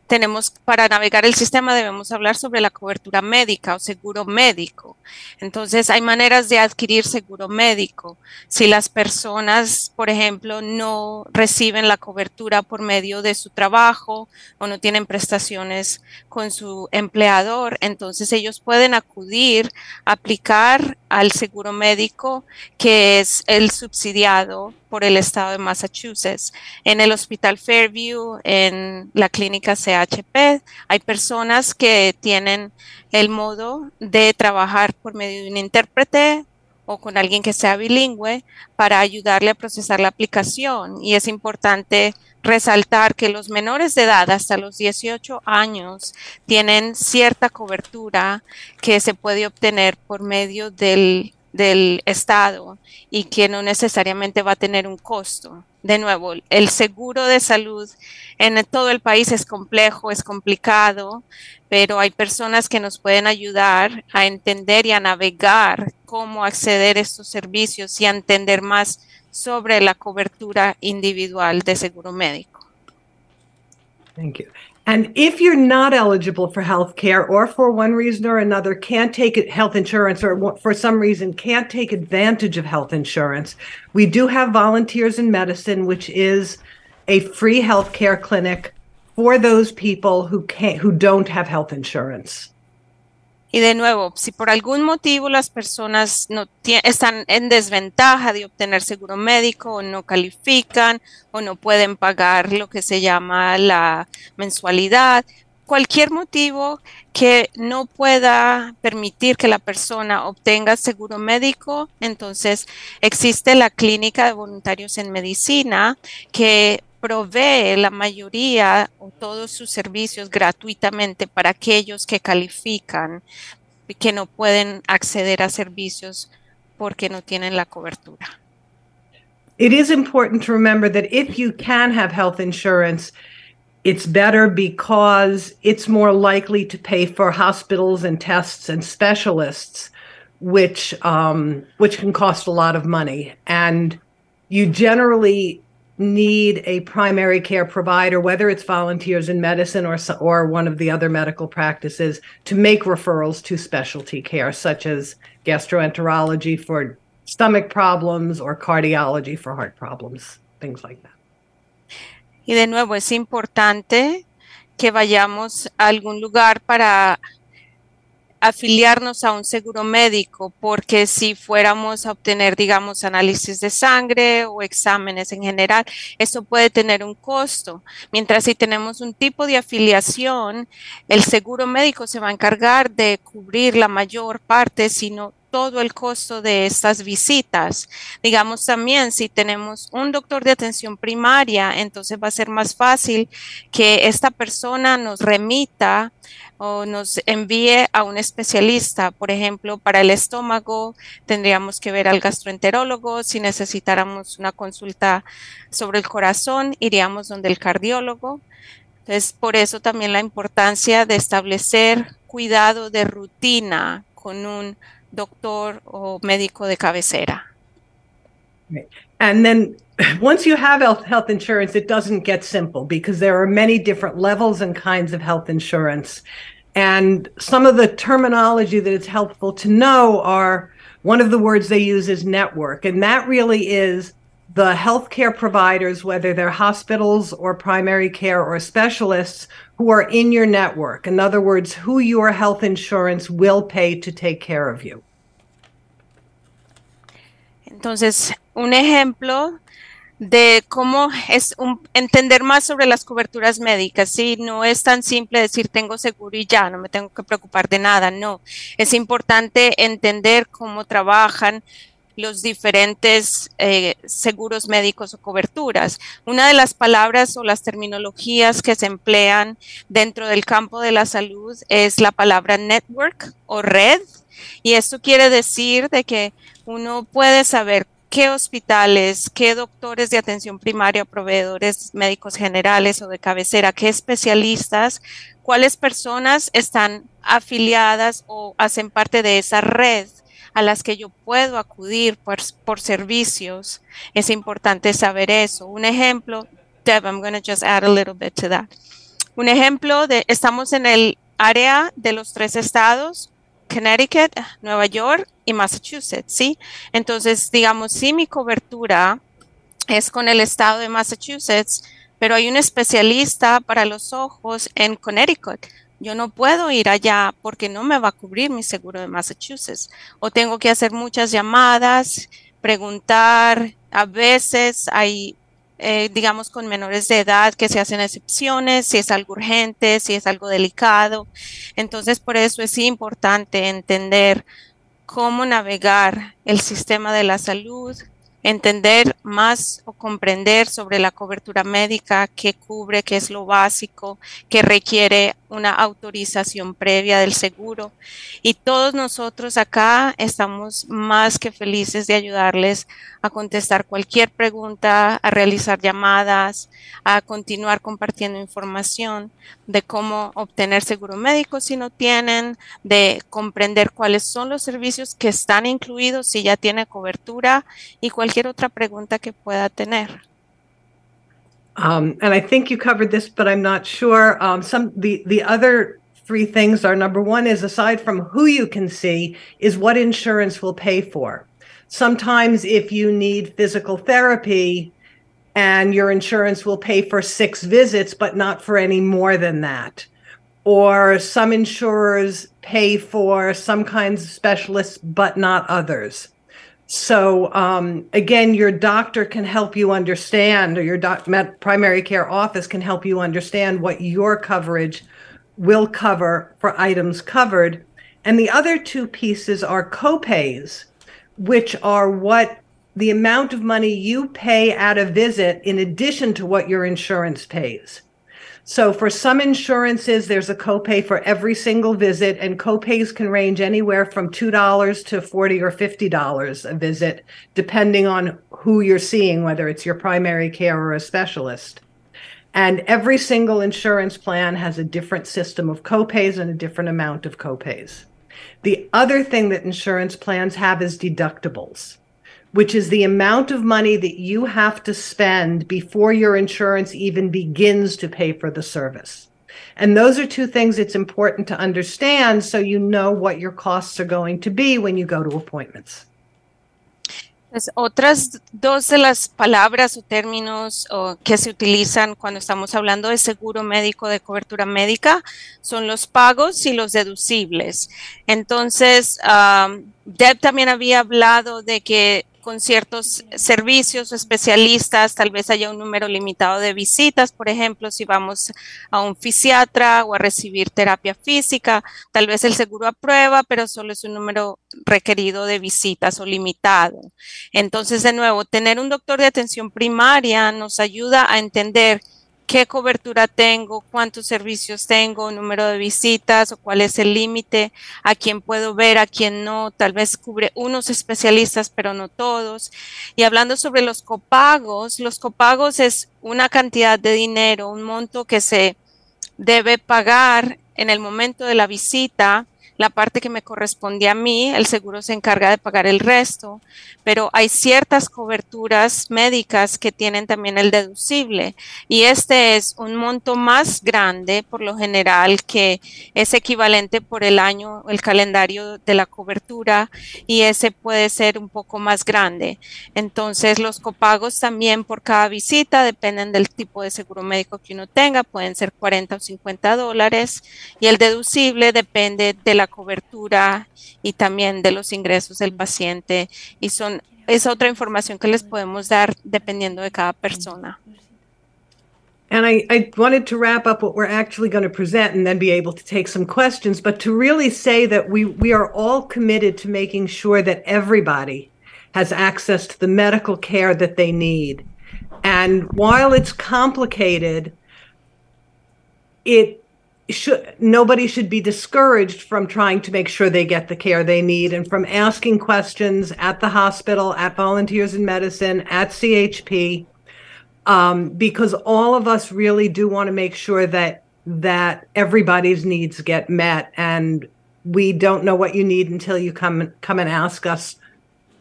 tenemos para navegar el sistema debemos hablar sobre la cobertura médica o seguro médico. Entonces, hay maneras de adquirir seguro médico. Si las personas, por ejemplo, no reciben la cobertura por medio de su trabajo o no tienen prestaciones con su empleador, entonces ellos pueden acudir, aplicar al seguro médico que es el subsidiado por el estado de Massachusetts. En el Hospital Fairview, en la clínica CHP, hay personas que tienen el modo de trabajar por medio de un intérprete o con alguien que sea bilingüe para ayudarle a procesar la aplicación. Y es importante resaltar que los menores de edad hasta los 18 años tienen cierta cobertura que se puede obtener por medio del del Estado y que no necesariamente va a tener un costo. De nuevo, el seguro de salud en todo el país es complejo, es complicado, pero hay personas que nos pueden ayudar a entender y a navegar cómo acceder a estos servicios y a entender más sobre la cobertura individual de seguro médico. Thank you. And if you're not eligible for health care or for one reason or another can't take health insurance or for some reason can't take advantage of health insurance, we do have Volunteers in Medicine, which is a free health care clinic for those people who can't who don't have health insurance. Y de nuevo, si por algún motivo las personas no están en desventaja de obtener seguro médico o no califican o no pueden pagar lo que se llama la mensualidad, cualquier motivo que no pueda permitir que la persona obtenga seguro médico, entonces existe la clínica de voluntarios en medicina que provee la mayoría o todos sus servicios gratuitamente para aquellos que califican y que no pueden acceder a servicios porque no tienen la cobertura. It is important to remember that if you can have health insurance, it's better because it's more likely to pay for hospitals and tests and specialists, which um, which can cost a lot of money. And you generally need a primary care provider, whether it's volunteers in medicine or or one of the other medical practices, to make referrals to specialty care, such as gastroenterology for stomach problems or cardiology for heart problems, things like that. Y de nuevo, es importante que vayamos a algún lugar para afiliarnos a un seguro médico, porque si fuéramos a obtener, digamos, análisis de sangre o exámenes en general, eso puede tener un costo. Mientras si tenemos un tipo de afiliación, el seguro médico se va a encargar de cubrir la mayor parte, sino todo el costo de estas visitas. Digamos también, si tenemos un doctor de atención primaria, entonces va a ser más fácil que esta persona nos remita o nos envíe a un especialista. Por ejemplo, para el estómago tendríamos que ver al gastroenterólogo. Si necesitáramos una consulta sobre el corazón, iríamos donde el cardiólogo. Entonces, por eso también la importancia de establecer cuidado de rutina con un doctor o médico de cabecera. And then once you have health, insurance, it doesn't get simple because there are many different levels and kinds of health insurance. And some of the terminology that it's helpful to know are one of the words they use is network. And that really is the healthcare providers, whether they're hospitals or primary care or specialists, who are in your network. In other words, who your health insurance will pay to take care of you. Entonces, un ejemplo de cómo es un- entender más sobre las coberturas médicas. Sí, no es tan simple decir tengo seguro y ya, no me tengo que preocupar de nada. No, es importante entender cómo trabajan los diferentes eh, seguros médicos o coberturas. Una de las palabras o las terminologías que se emplean dentro del campo de la salud es la palabra network o red. Y esto quiere decir de que uno puede saber qué hospitales, qué doctores de atención primaria, proveedores médicos generales o de cabecera, qué especialistas, cuáles personas están afiliadas o hacen parte de esa red a las que yo puedo acudir por, por servicios. Es importante saber eso. Un ejemplo, Deb, I'm going to just add a little bit to that. Un ejemplo de, estamos en el área de los tres estados, Connecticut, Nueva York y Massachusetts, ¿sí? Entonces, digamos, si mi cobertura es con el estado de Massachusetts, pero hay un especialista para los ojos en Connecticut. Yo no puedo ir allá porque no me va a cubrir mi seguro de Massachusetts. O tengo que hacer muchas llamadas, preguntar. A veces hay eh, digamos, con menores de edad que se hacen excepciones, si es algo urgente, si es algo delicado. Entonces, por eso es importante entender cómo navegar el sistema de la salud, entender más o comprender sobre la cobertura médica, qué cubre, qué es lo básico, qué requiere una autorización previa del seguro. Y todos nosotros acá estamos más que felices de ayudarles a contestar cualquier pregunta, a realizar llamadas, a continuar compartiendo información de cómo obtener seguro médico si no tienen, de comprender cuáles son los servicios que están incluidos si ya tiene cobertura y cualquier otra pregunta que pueda tener. Um, and I think you covered this, but I'm not sure. Um, some the the other three things are number one is aside from who you can see, is what insurance will pay for. Sometimes, if you need physical therapy, and your insurance will pay for six visits, but not for any more than that. Or some insurers pay for some kinds of specialists, but not others. So um, again, your doctor can help you understand, or your doc- primary care office can help you understand what your coverage will cover for items covered. And the other two pieces are copays, which are what the amount of money you pay at a visit in addition to what your insurance pays. So for some insurances, there's a copay for every single visit, and copays can range anywhere from $2 to 40 or $50 a visit, depending on who you're seeing, whether it's your primary care or a specialist. And every single insurance plan has a different system of copays and a different amount of copays. The other thing that insurance plans have is deductibles which is the amount of money that you have to spend before your insurance even begins to pay for the service. And those are two things it's important to understand so you know what your costs are going to be when you go to appointments. Pues otras dos de las palabras o términos o, que se utilizan cuando estamos hablando de seguro médico de cobertura médica son los pagos y los deducibles. Entonces, um, Deb también había hablado de que con ciertos servicios o especialistas, tal vez haya un número limitado de visitas, por ejemplo, si vamos a un fisiatra o a recibir terapia física, tal vez el seguro aprueba, pero solo es un número requerido de visitas o limitado. Entonces, de nuevo, tener un doctor de atención primaria nos ayuda a entender qué cobertura tengo, cuántos servicios tengo, número de visitas o cuál es el límite, a quién puedo ver, a quién no, tal vez cubre unos especialistas, pero no todos. Y hablando sobre los copagos, los copagos es una cantidad de dinero, un monto que se debe pagar en el momento de la visita la parte que me corresponde a mí, el seguro se encarga de pagar el resto, pero hay ciertas coberturas médicas que tienen también el deducible y este es un monto más grande por lo general que es equivalente por el año, el calendario de la cobertura y ese puede ser un poco más grande. Entonces los copagos también por cada visita dependen del tipo de seguro médico que uno tenga, pueden ser 40 o 50 dólares y el deducible depende de la cobertura y también de los ingresos del paciente y son es otra información que les podemos dar dependiendo de cada persona. And I, I wanted to wrap up what we're actually going to present and then be able to take some questions, but to really say that we, we are all committed to making sure that everybody has access to the medical care that they need. And while it's complicated, it should nobody should be discouraged from trying to make sure they get the care they need and from asking questions at the hospital at volunteers in medicine at chp um, because all of us really do want to make sure that that everybody's needs get met and we don't know what you need until you come come and ask us.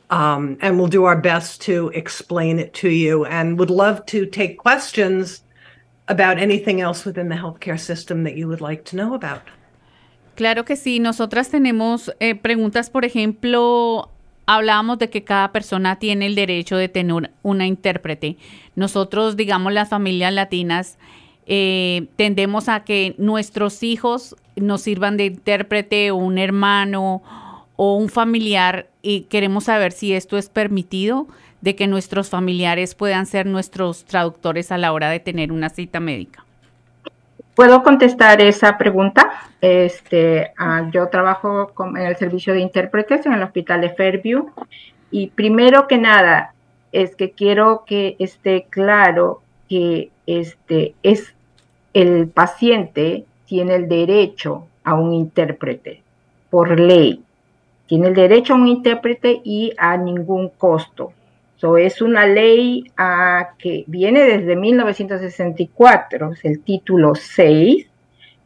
Um, and we'll do our best to explain it to you and would love to take questions about anything else within the healthcare system that you would like to know about. Claro que sí, nosotras tenemos eh, preguntas, por ejemplo, hablábamos de que cada persona tiene el derecho de tener una intérprete. Nosotros, digamos, las familias latinas, eh, tendemos a que nuestros hijos nos sirvan de intérprete o un hermano o un familiar y queremos saber si esto es permitido de que nuestros familiares puedan ser nuestros traductores a la hora de tener una cita médica. ¿Puedo contestar esa pregunta? Este, ah, yo trabajo en el servicio de intérpretes en el hospital de Fairview y primero que nada es que quiero que esté claro que este es el paciente tiene el derecho a un intérprete por ley. Tiene el derecho a un intérprete y a ningún costo. So, es una ley ah, que viene desde 1964, es el título 6,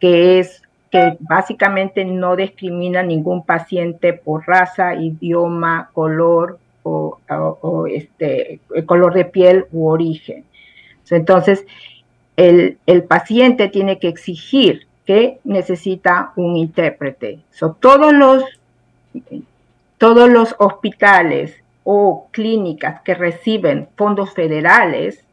que es que básicamente no discrimina ningún paciente por raza, idioma, color o, este, color de piel u origen. Entonces, el, el paciente tiene que exigir que necesita un intérprete. So, todos los todos los hospitales o clínicas que reciben fondos federales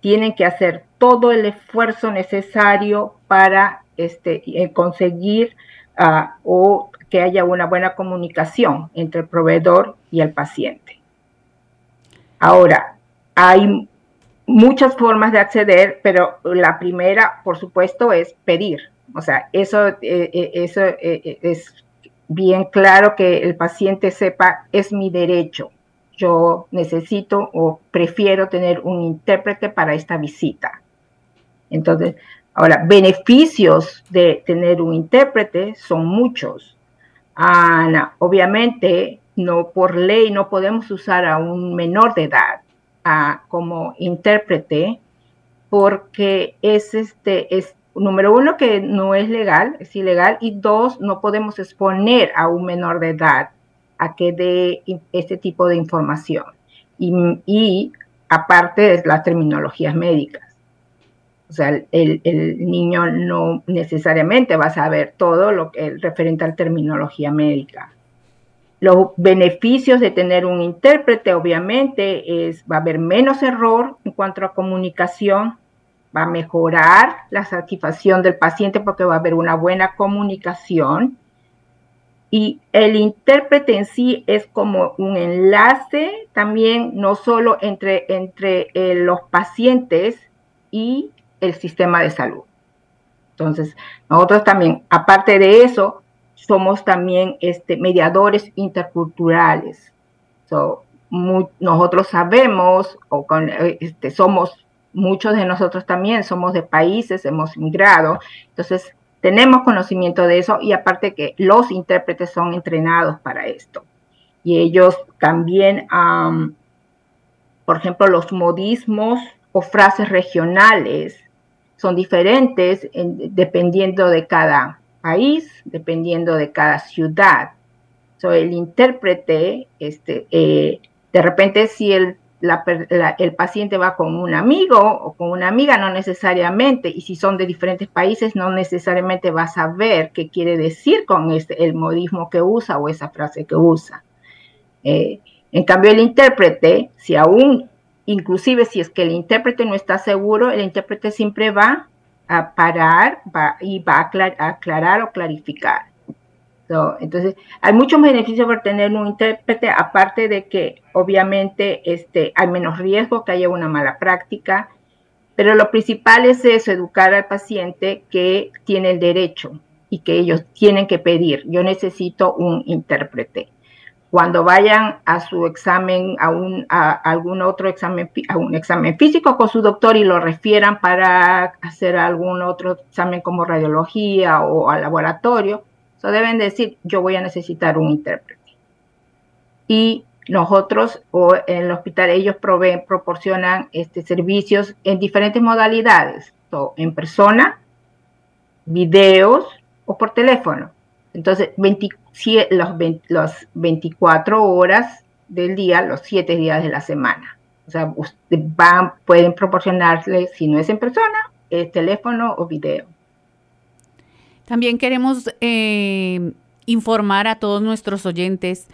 tienen que hacer todo el esfuerzo necesario para este, eh, conseguir ah, o que haya una buena comunicación entre el proveedor y el paciente. Ahora, hay muchas formas de acceder, pero la primera, por supuesto, es pedir. O sea, eso, eh, eh, eso es bien claro que el paciente sepa, es mi derecho. Yo necesito o prefiero tener un intérprete para esta visita. Entonces, ahora, beneficios de tener un intérprete son muchos. Ah, na- obviamente, no por ley no podemos usar a un menor de edad como intérprete porque es este es número uno que no es legal, es ilegal y dos no podemos exponer a un menor de edad a que dé este tipo de información y, aparte de las terminologías médicas. O sea, el- el niño no necesariamente va a saber todo lo que referente a la terminología médica. Los beneficios de tener un intérprete, obviamente, es va a haber menos error en cuanto a comunicación, va a mejorar la satisfacción del paciente porque va a haber una buena comunicación. Y el intérprete en sí es como un enlace también, no solo entre, entre eh, los pacientes y el sistema de salud. Entonces, nosotros también, aparte de eso, somos también este, mediadores interculturales. So, mu- nosotros sabemos, o con, este, somos, muchos de nosotros también somos de países, hemos migrado, entonces tenemos conocimiento de eso y aparte que los intérpretes son entrenados para esto. Y ellos también, am, por ejemplo, los modismos o frases regionales son diferentes en- dependiendo de cada país, dependiendo de cada ciudad. So, el intérprete, este, eh, de repente si el, el paciente va con un amigo o con una amiga, no necesariamente, y si son de diferentes países, no necesariamente va a saber qué quiere decir con este, el modismo que usa o esa frase que usa. Eh, en cambio, el intérprete, si aún, inclusive si es que el intérprete no está seguro, el intérprete siempre va a parar va- y va a aclarar o clarificar. Entonces, hay muchos beneficios por tener un intérprete, aparte de que obviamente este, hay menos riesgo que haya una mala práctica, pero lo principal es eso, educar al paciente que tiene el derecho y que ellos tienen que pedir, yo necesito un intérprete. Cuando vayan a su examen, a, un, a algún otro examen, a un examen físico con su doctor y lo refieran para hacer algún otro examen como radiología o al laboratorio, So deben decir, yo voy a necesitar un intérprete. Y nosotros o en el hospital ellos proveen, proporcionan este, servicios en diferentes modalidades, so, en persona, videos o por teléfono. Entonces, 27, los, 20 los 24 horas del día, los 7 días de la semana. O sea, van, pueden proporcionarle, si no es en persona, el teléfono o video. También queremos eh, informar a todos nuestros oyentes,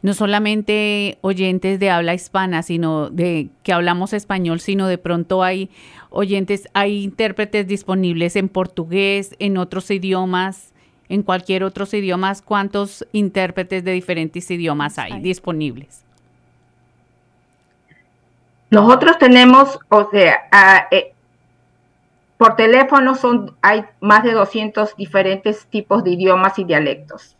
no solamente oyentes de habla hispana, sino de que hablamos español, sino de pronto hay oyentes, hay intérpretes disponibles en portugués, en otros idiomas, en cualquier otros idiomas. ¿Cuántos intérpretes de diferentes idiomas hay disponibles? Nosotros tenemos, o sea, ah, eh, por teléfono son, hay más de 200 diferentes tipos de idiomas y dialectos.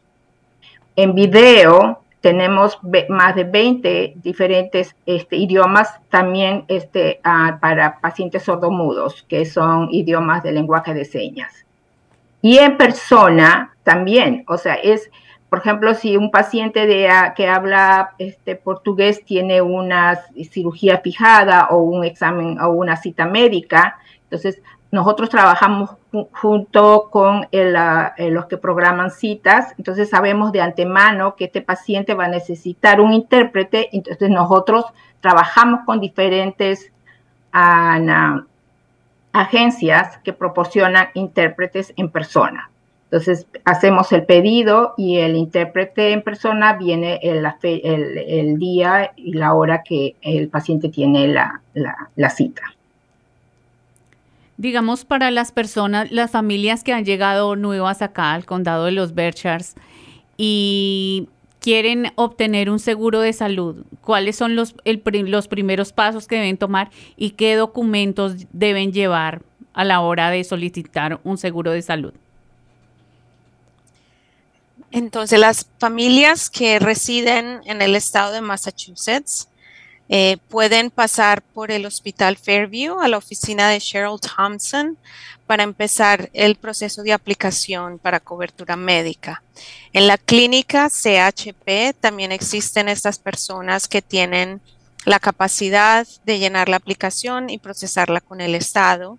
En video tenemos más de 20 diferentes este, idiomas también este, ah, para pacientes sordomudos, que son idiomas de lenguaje de señas. Y en persona también, o sea, es, por ejemplo, si un paciente que habla este, portugués tiene una cirugía fijada o un examen o una cita médica, entonces nosotros trabajamos ju- junto con el, eh, los que programan citas, entonces sabemos de antemano que este paciente va a necesitar un intérprete, entonces nosotros trabajamos con diferentes agencias que proporcionan intérpretes en persona. Entonces hacemos el pedido y el intérprete en persona viene el, día y la hora que el paciente tiene la cita. Digamos, para las personas, las familias que han llegado nuevas acá al condado de los Berkshires y quieren obtener un seguro de salud, ¿cuáles son los, el los primeros pasos que deben tomar y qué documentos deben llevar a la hora de solicitar un seguro de salud? Entonces, las familias que residen en el estado de Massachusetts eh, pueden pasar por el Hospital Fairview a la oficina de Cheryl Thompson para empezar el proceso de aplicación para cobertura médica. En la clínica CHP también existen estas personas que tienen la capacidad de llenar la aplicación y procesarla con el Estado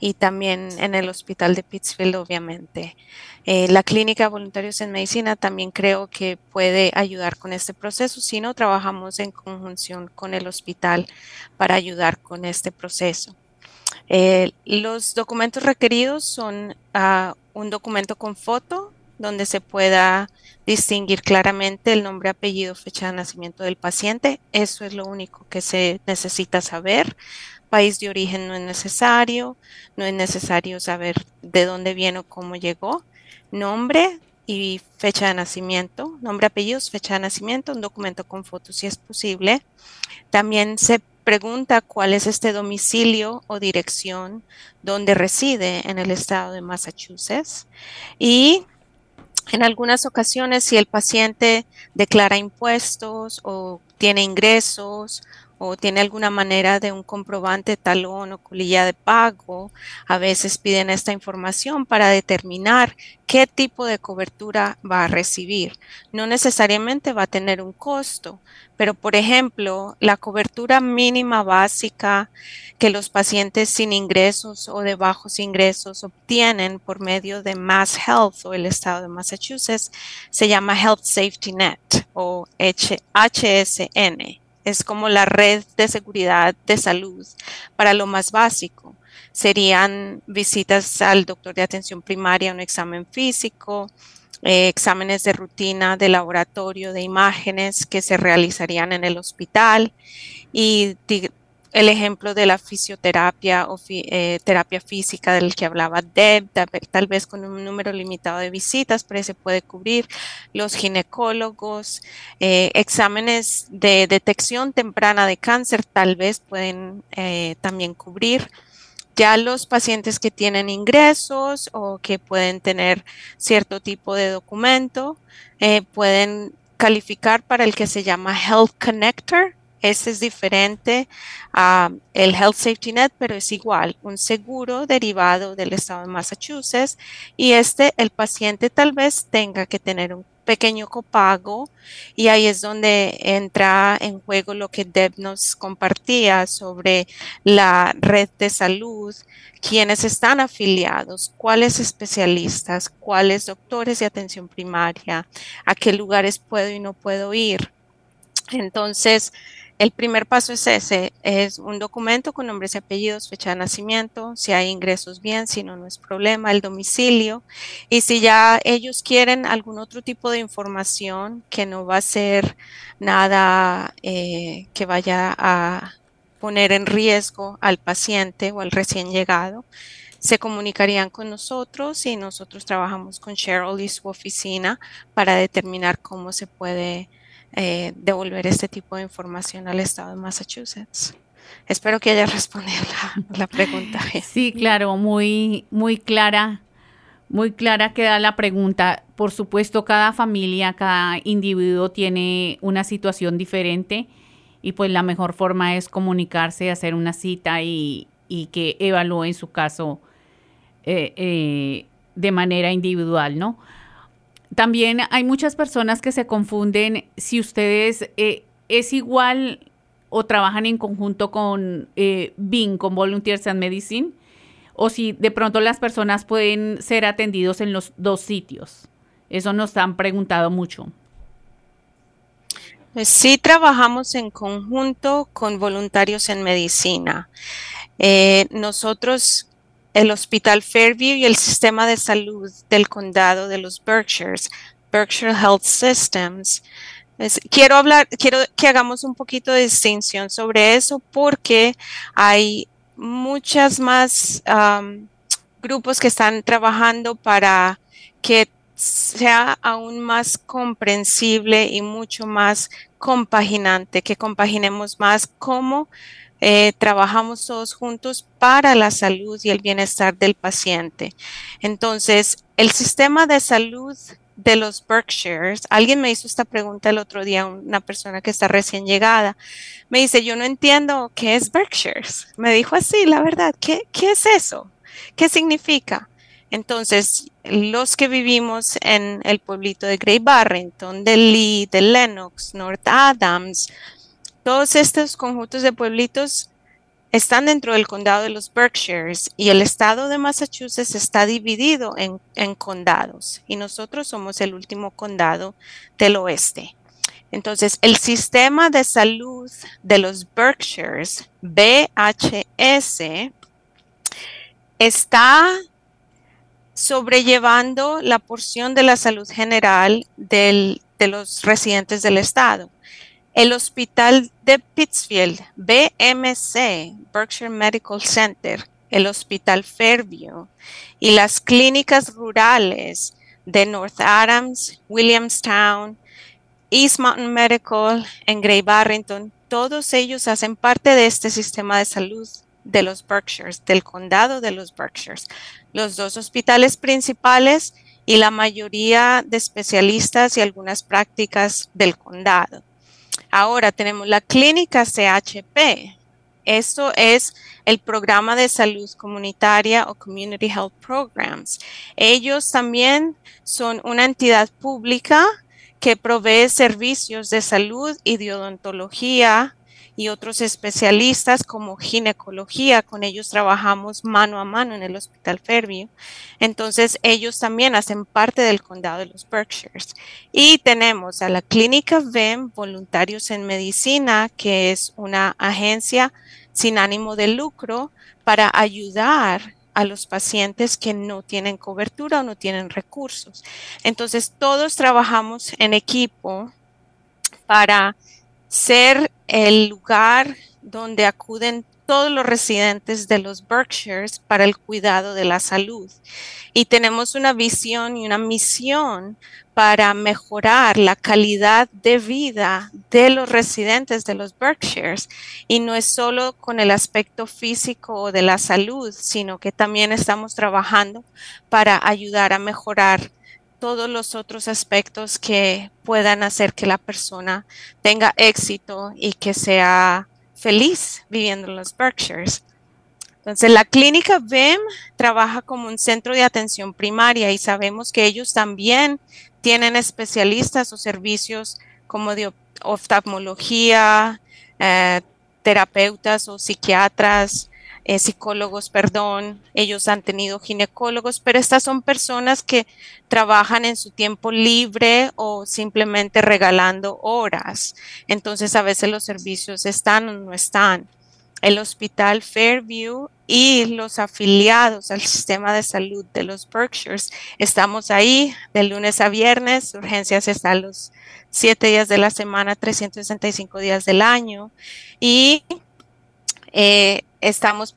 y también en el hospital de Pittsfield, obviamente. Eh, la clínica Voluntarios en Medicina también creo que puede ayudar con este proceso, si no, trabajamos en conjunción con el hospital para ayudar con este proceso. Eh, los documentos requeridos son ah, un documento con foto donde se pueda distinguir claramente el nombre, apellido, fecha de nacimiento del paciente. Eso es lo único que se necesita saber. País de origen no es necesario, no es necesario saber de dónde viene o cómo llegó. Nombre y fecha de nacimiento, nombre, apellidos, fecha de nacimiento, un documento con fotos si es posible. También se pregunta cuál es este domicilio o dirección donde reside en el estado de Massachusetts. Y en algunas ocasiones, si el paciente declara impuestos o tiene ingresos o tiene alguna manera de un comprobante, talón o colilla de pago, a veces piden esta información para determinar qué tipo de cobertura va a recibir. No necesariamente va a tener un costo, pero por ejemplo, la cobertura mínima básica que los pacientes sin ingresos o de bajos ingresos obtienen por medio de Mass Health o el estado de Massachusetts se llama Health Safety Net o HSN. Es como la red de seguridad de salud para lo más básico. Serían visitas al doctor de atención primaria, un examen físico, eh, exámenes de rutina de laboratorio de imágenes que se realizarían en el hospital y el ejemplo de la fisioterapia o eh, terapia física del que hablaba Deb, tal, ve- tal vez con un número limitado de visitas, pero se puede cubrir los ginecólogos, eh, exámenes de detección temprana de cáncer, tal vez pueden eh, también cubrir. Ya los pacientes que tienen ingresos o que pueden tener cierto tipo de documento pueden calificar para el que se llama Health Connector. Este es diferente a el Health Safety Net, pero es igual, un seguro derivado del estado de Massachusetts y este el paciente tal vez tenga que tener un pequeño copago y ahí es donde entra en juego lo que Deb nos compartía sobre la red de salud, quienes están afiliados, cuáles especialistas, cuáles doctores de atención primaria, a qué lugares puedo y no puedo ir. Entonces, el primer paso es ese, es un documento con nombres y apellidos, fecha de nacimiento, si hay ingresos bien, si no, no es problema, el domicilio. Y si ya ellos quieren algún otro tipo de información que no va a ser nada eh, que vaya a poner en riesgo al paciente o al recién llegado, se comunicarían con nosotros y nosotros trabajamos con Cheryl y su oficina para determinar cómo se puede eh, devolver este tipo de información al estado de Massachusetts. Espero que haya respondido la, pregunta. Sí, claro, muy, muy clara, muy clara queda la pregunta. Por supuesto, cada familia, cada individuo tiene una situación diferente y pues la mejor forma es comunicarse, hacer una cita y, y que evalúen su caso eh, eh, de manera individual, ¿no? También hay muchas personas que se confunden si ustedes eh, es igual o trabajan en conjunto con eh, BIN, con Volunteers and Medicine, o si de pronto las personas pueden ser atendidos en los dos sitios. Eso nos han preguntado mucho. Pues sí trabajamos en conjunto con voluntarios en medicina. Eh, nosotros el Hospital Fairview y el sistema de salud del condado de los Berkshires, Berkshire Health Systems. quiero hablar, quiero que hagamos un poquito de distinción sobre eso porque hay muchas más um, grupos que están trabajando para que sea aún más comprensible y mucho más compaginante, que compaginemos más cómo eh, trabajamos todos juntos para la salud y el bienestar del paciente. Entonces, el sistema de salud de los Berkshires, alguien me hizo esta pregunta el otro día, una persona que está recién llegada, me dice, yo no entiendo qué es Berkshires. Me dijo así, la verdad, ¿qué, qué es eso? ¿Qué significa? Entonces, los que vivimos en el pueblito de Grey Barrington, de Lee, de Lennox, North Adams, todos estos conjuntos de pueblitos están dentro del condado de los Berkshires y el estado de Massachusetts está dividido en, condados y nosotros somos el último condado del oeste. Entonces, el sistema de salud de los Berkshires, BHS, está sobrellevando la porción de la salud general de los residentes del estado. El Hospital de Pittsfield, BMC, Berkshire Medical Center, el Hospital Fairview y las clínicas rurales de North Adams, Williamstown, East Mountain Medical en Grey Barrington, todos ellos hacen parte de este sistema de salud de los Berkshires, del condado de los Berkshires. Los dos hospitales principales y la mayoría de especialistas y algunas prácticas del condado. Ahora tenemos la clínica CHP. Esto es el programa de salud comunitaria o Community Health Programs. Ellos también son una entidad pública que provee servicios de salud y de odontología y otros especialistas como ginecología. Con ellos trabajamos mano a mano en el Hospital Fairview. Entonces, ellos también hacen parte del condado de los Berkshires. Y tenemos a la Clínica VEM, Voluntarios en Medicina, que es una agencia sin ánimo de lucro para ayudar a los pacientes que no tienen cobertura o no tienen recursos. Entonces, todos trabajamos en equipo para ser el lugar donde acuden todos los residentes de los Berkshires para el cuidado de la salud. Y tenemos una visión y una misión para mejorar la calidad de vida de los residentes de los Berkshires. Y no es solo con el aspecto físico de la salud, sino que también estamos trabajando para ayudar a mejorar todos los otros aspectos que puedan hacer que la persona tenga éxito y que sea feliz viviendo en los Berkshires. Entonces, la clínica BEM trabaja como un centro de atención primaria y sabemos que ellos también tienen especialistas o servicios como de oftalmología, eh, terapeutas o psiquiatras, eh, psicólogos, perdón, ellos han tenido ginecólogos, pero estas son personas que trabajan en su tiempo libre o simplemente regalando horas. Entonces a veces los servicios están o no están. El hospital Fairview y los afiliados al sistema de salud de los Berkshires, estamos ahí de lunes a viernes, urgencias están los siete días de la semana, 365 días del año y eh, estamos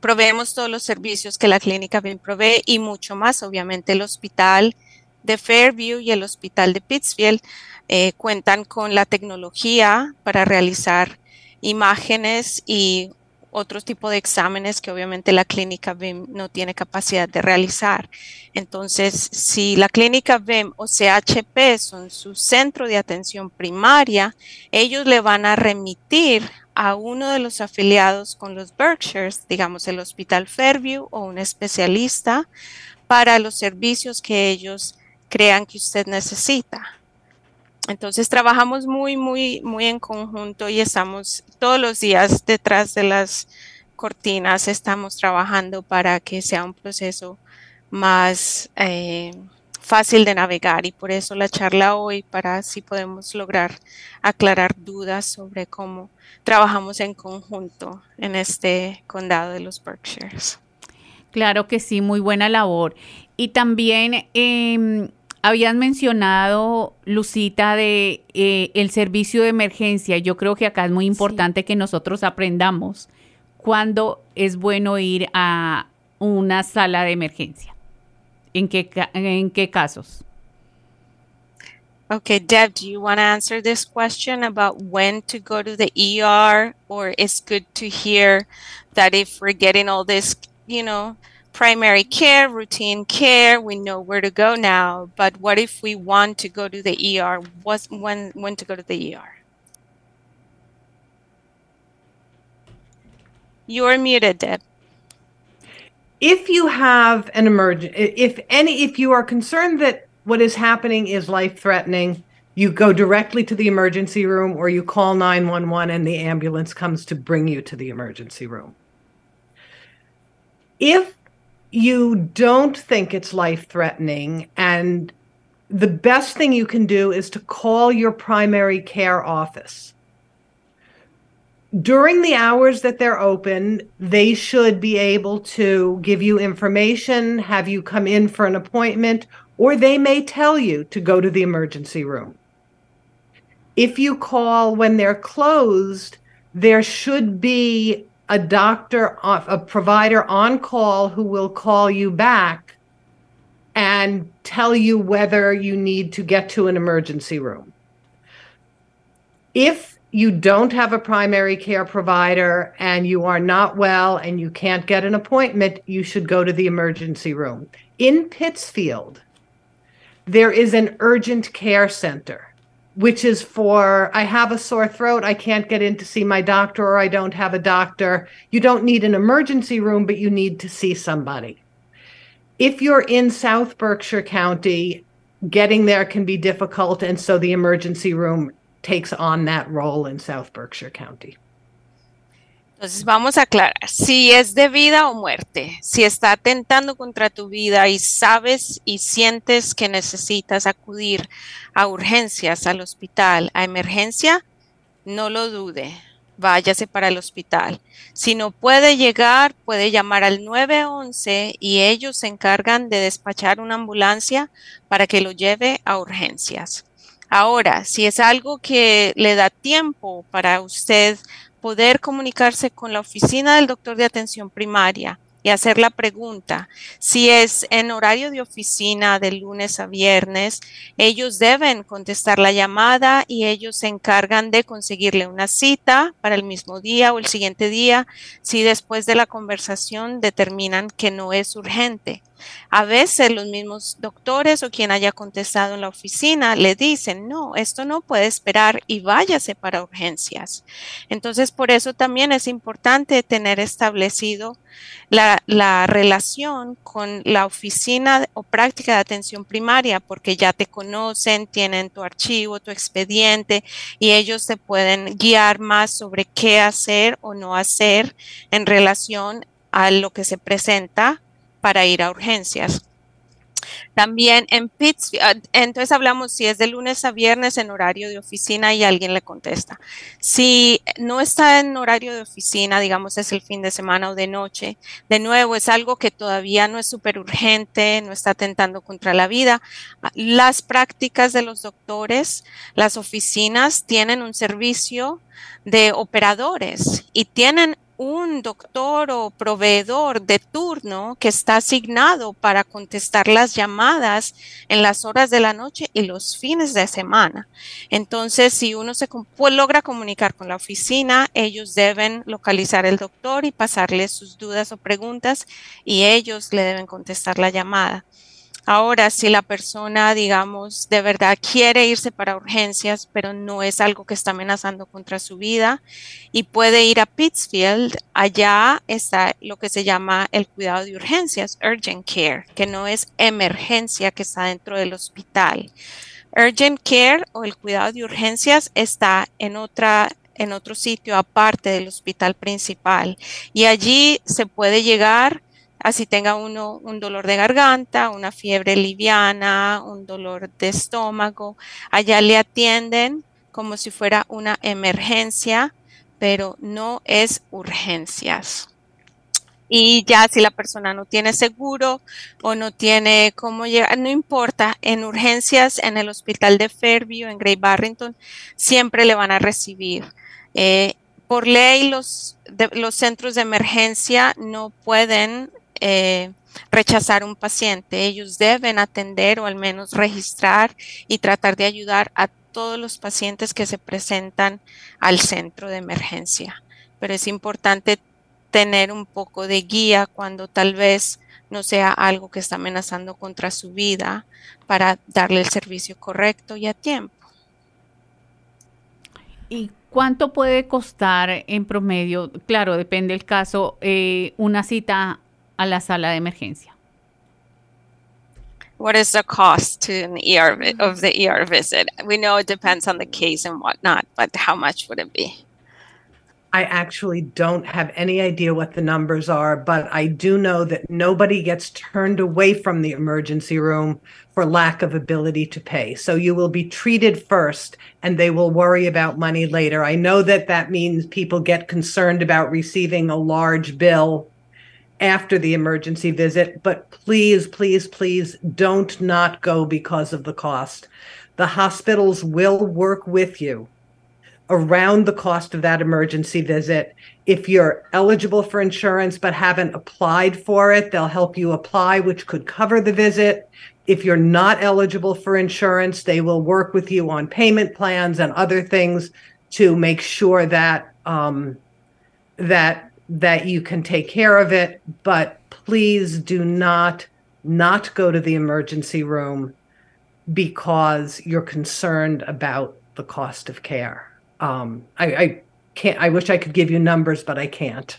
proveemos todos los servicios que la clínica bien provee y mucho más. Obviamente el hospital de Fairview y el hospital de Pittsfield eh, cuentan con la tecnología para realizar imágenes y otro tipo de exámenes que obviamente la clínica BIM no tiene capacidad de realizar. Entonces, si la clínica BIM o CHP son su centro de atención primaria, ellos le van a remitir a uno de los afiliados con los Berkshires, digamos el Hospital Fairview o un especialista para los servicios que ellos crean que usted necesita. Entonces trabajamos muy, muy, muy en conjunto y estamos todos los días detrás de las cortinas, estamos trabajando para que sea un proceso más eh, fácil de navegar y por eso la charla hoy para si podemos lograr aclarar dudas sobre cómo trabajamos en conjunto en este condado de los Berkshires. Claro que sí, muy buena labor. Y también eh, habían mencionado, Lucita, de eh, el servicio de emergencia. Yo creo que acá es muy importante que nosotros aprendamos cuándo es bueno ir a una sala de emergencia. ¿En qué, en qué casos? Okay, Deb, do you want to answer this question about when to go to the ER? Or it's good to hear that if we're getting all this, you know, primary care, routine care, we know where to go now. But what if we want to go to the ER? What's, when, when to go to the ER? You're muted, Deb. If you have an emergent, if any, if you are concerned that what is happening is life threatening, you go directly to the emergency room or you call 911 and the ambulance comes to bring you to the emergency room. If you don't think it's life threatening and the best thing you can do is to call your primary care office. During the hours that they're open, they should be able to give you information, have you come in for an appointment, or they may tell you to go to the emergency room. If you call when they're closed, there should be a doctor, uh, a provider on call who will call you back and tell you whether you need to get to an emergency room. If you don't have a primary care provider and you are not well and you can't get an appointment, you should go to the emergency room. In Pittsfield, there is an urgent care center which is for I have a sore throat, I can't get in to see my doctor, or I don't have a doctor. You don't need an emergency room, but you need to see somebody. If you're in South Berkshire County, getting there can be difficult, and so the emergency room takes on that role in South Berkshire County. Entonces vamos a aclarar, si es de vida o muerte, si está atentando contra tu vida y sabes y sientes que necesitas acudir a urgencias, al hospital, a emergencia, no lo dude, váyase para el hospital. Si no puede llegar, puede llamar al 911 y ellos se encargan de despachar una ambulancia para que lo lleve a urgencias. Ahora, si es algo que le da tiempo para usted poder comunicarse con la oficina del doctor de atención primaria y hacer la pregunta. Si es en horario de oficina de lunes a viernes, ellos deben contestar la llamada y ellos se encargan de conseguirle una cita para el mismo día o el siguiente día si después de la conversación determinan que no es urgente. A veces los mismos doctores o quien haya contestado en la oficina le dicen, no, esto no puede esperar y váyase para urgencias. Entonces, por eso también es importante tener establecido la, la, relación con la oficina o práctica de atención primaria, porque ya te conocen, tienen tu archivo, tu expediente y ellos te pueden guiar más sobre qué hacer o no hacer en relación a lo que se presenta para ir a urgencias. También en Pittsfield, entonces hablamos si es de lunes a viernes en horario de oficina y alguien le contesta. Si no está en horario de oficina, digamos es el fin de semana o de noche, de nuevo es algo que todavía no es súper urgente, no está atentando contra la vida. Las prácticas de los doctores, las oficinas tienen un servicio de operadores y tienen un doctor o proveedor de turno que está asignado para contestar las llamadas en las horas de la noche y los fines de semana. Entonces, si uno se pues, logra comunicar con la oficina, ellos deben localizar el doctor y pasarle sus dudas o preguntas y ellos le deben contestar la llamada. Ahora, si la persona, digamos, de verdad quiere irse para urgencias, pero no es algo que está amenazando contra su vida y puede ir a Pittsfield, allá está lo que se llama el cuidado de urgencias, urgent care, que no es emergencia que está dentro del hospital. Urgent care o el cuidado de urgencias está en otra en otro sitio aparte del hospital principal y allí se puede llegar así tenga uno un dolor de garganta, una fiebre liviana, un dolor de estómago, allá le atienden como si fuera una emergencia, pero no es urgencias. Y ya si la persona no tiene seguro o no tiene cómo llegar, no importa, en urgencias en el hospital de Fairview, en Great Barrington, siempre le van a recibir. Eh, por ley, los, los centros de emergencia no pueden eh, rechazar un paciente. Ellos deben atender o al menos registrar y tratar de ayudar a todos los pacientes que se presentan al centro de emergencia. Pero es importante tener un poco de guía cuando tal vez no sea algo que está amenazando contra su vida para darle el servicio correcto y a tiempo. ¿Y cuánto puede costar en promedio? Claro, depende del caso, eh, una cita a la sala de emergencia. What is the cost to an ER of the ER visit? We know it depends on the case and whatnot, but how much would it be? I actually don't have any idea what the numbers are, but I do know that nobody gets turned away from the emergency room for lack of ability to pay. So you will be treated first and they will worry about money later. I know that that means people get concerned about receiving a large bill after the emergency visit, but please, please, please don't not go because of the cost. The hospitals will work with you around the cost of that emergency visit. If you're eligible for insurance but haven't applied for it, they'll help you apply, which could cover the visit. If you're not eligible for insurance, they will work with you on payment plans and other things to make sure that um, that that you can take care of it, but please do not not go to the emergency room because you're concerned about the cost of care. Um, I, I can't. I wish I could give you numbers, but I can't.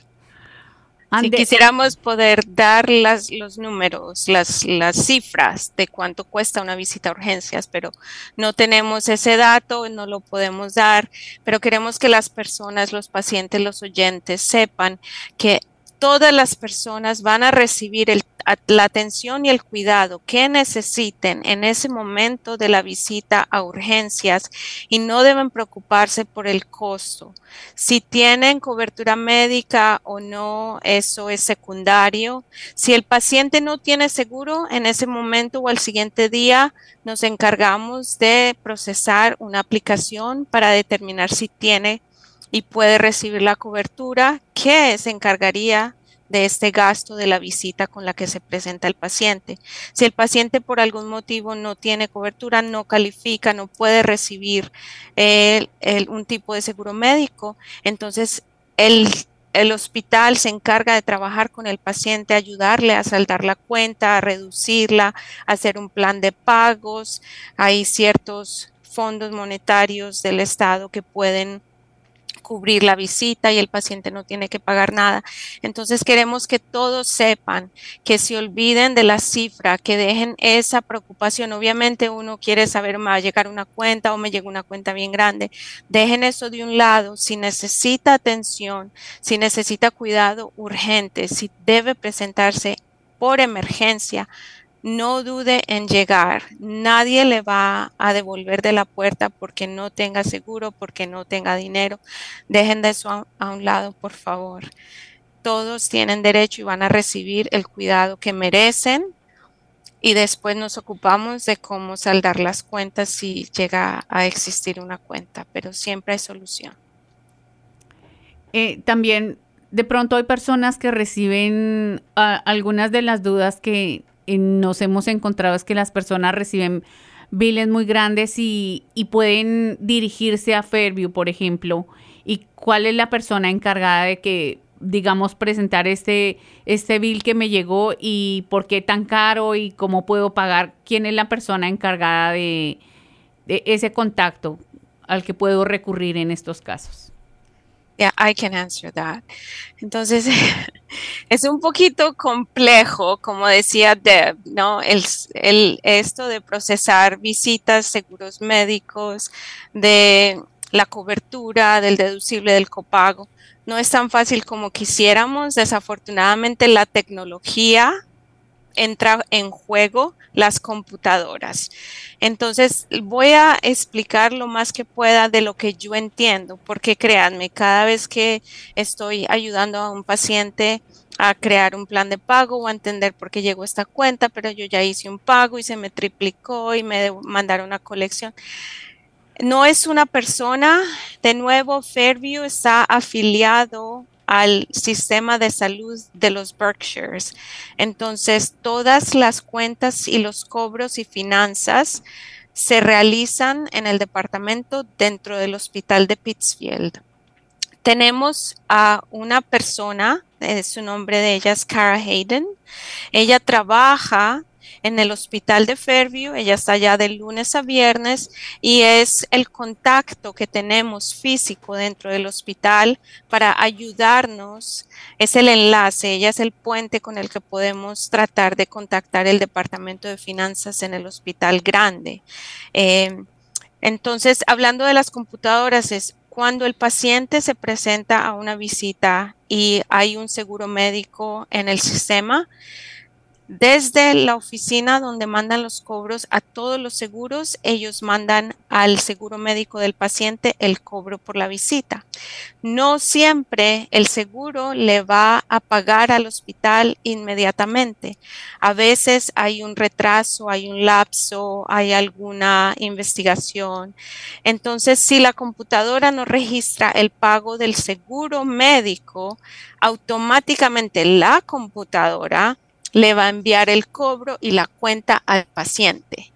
Si quisiéramos poder dar las, los números, las, las cifras de cuánto cuesta una visita a urgencias, pero no tenemos ese dato, no lo podemos dar, pero queremos que las personas, los pacientes, los oyentes sepan que todas las personas van a recibir el la atención y el cuidado que necesiten en ese momento de la visita a urgencias y no deben preocuparse por el costo. Si tienen cobertura médica o no, eso es secundario. Si el paciente no tiene seguro en ese momento o al siguiente día, nos encargamos de procesar una aplicación para determinar si tiene y puede recibir la cobertura que se encargaría de este gasto de la visita con la que se presenta el paciente. Si el paciente por algún motivo no tiene cobertura, no califica, no puede recibir un tipo de seguro médico, entonces el, el hospital se encarga de trabajar con el paciente, ayudarle a saldar la cuenta, a reducirla, hacer un plan de pagos. Hay ciertos fondos monetarios del Estado que pueden cubrir la visita y el paciente no tiene que pagar nada. Entonces queremos que todos sepan, que se olviden de la cifra, que dejen esa preocupación. Obviamente uno quiere saber, me va a llegar una cuenta o me llega una cuenta bien grande. Dejen eso de un lado. Si necesita atención, si necesita cuidado urgente, si debe presentarse por emergencia, no dude en llegar. Nadie le va a devolver de la puerta porque no tenga seguro, porque no tenga dinero. Dejen de eso a, un lado, por favor. Todos tienen derecho y van a recibir el cuidado que merecen. Y después nos ocupamos de cómo saldar las cuentas si llega a existir una cuenta, pero siempre hay solución. Eh, también de pronto hay personas que reciben uh, algunas de las dudas que nos hemos encontrado es que las personas reciben biles muy grandes y, pueden dirigirse a Fairview, por ejemplo. ¿Y cuál es la persona encargada de que, digamos, presentar este, este bill que me llegó y por qué tan caro y cómo puedo pagar? ¿Quién es la persona encargada de ese contacto al que puedo recurrir en estos casos? Yeah, I can answer that. Entonces, es un poquito complejo, como decía Deb, ¿no? El, esto de procesar visitas, seguros médicos, de la cobertura, del deducible, del copago. No es tan fácil como quisiéramos. Desafortunadamente, la tecnología entra en juego las computadoras. Entonces, voy a explicar lo más que pueda de lo que yo entiendo, porque créanme, cada vez que estoy ayudando a un paciente a crear un plan de pago o a entender por qué llegó esta cuenta, pero yo ya hice un pago y se me triplicó y me mandaron una colección. No es una persona, de nuevo, Fairview está afiliado al sistema de salud de los Berkshires. Entonces, todas las cuentas y los cobros y finanzas se realizan en el departamento dentro del hospital de Pittsfield. Tenemos a una persona, eh, su nombre de ella es Cara Hayden. Ella trabaja en el hospital de Fairview. Ella está allá de lunes a viernes y es el contacto que tenemos físico dentro del hospital para ayudarnos. Es el enlace, ella es el puente con el que podemos tratar de contactar el departamento de finanzas en el hospital grande. Eh, entonces, hablando de las computadoras, es cuando el paciente se presenta a una visita y hay un seguro médico en el sistema, desde la oficina donde mandan los cobros a todos los seguros, ellos mandan al seguro médico del paciente el cobro por la visita. No siempre el seguro le va a pagar al hospital inmediatamente. A veces hay un retraso, hay un lapso, hay alguna investigación. Entonces, si la computadora no registra el pago del seguro médico, automáticamente la computadora le va a enviar el cobro y la cuenta al paciente.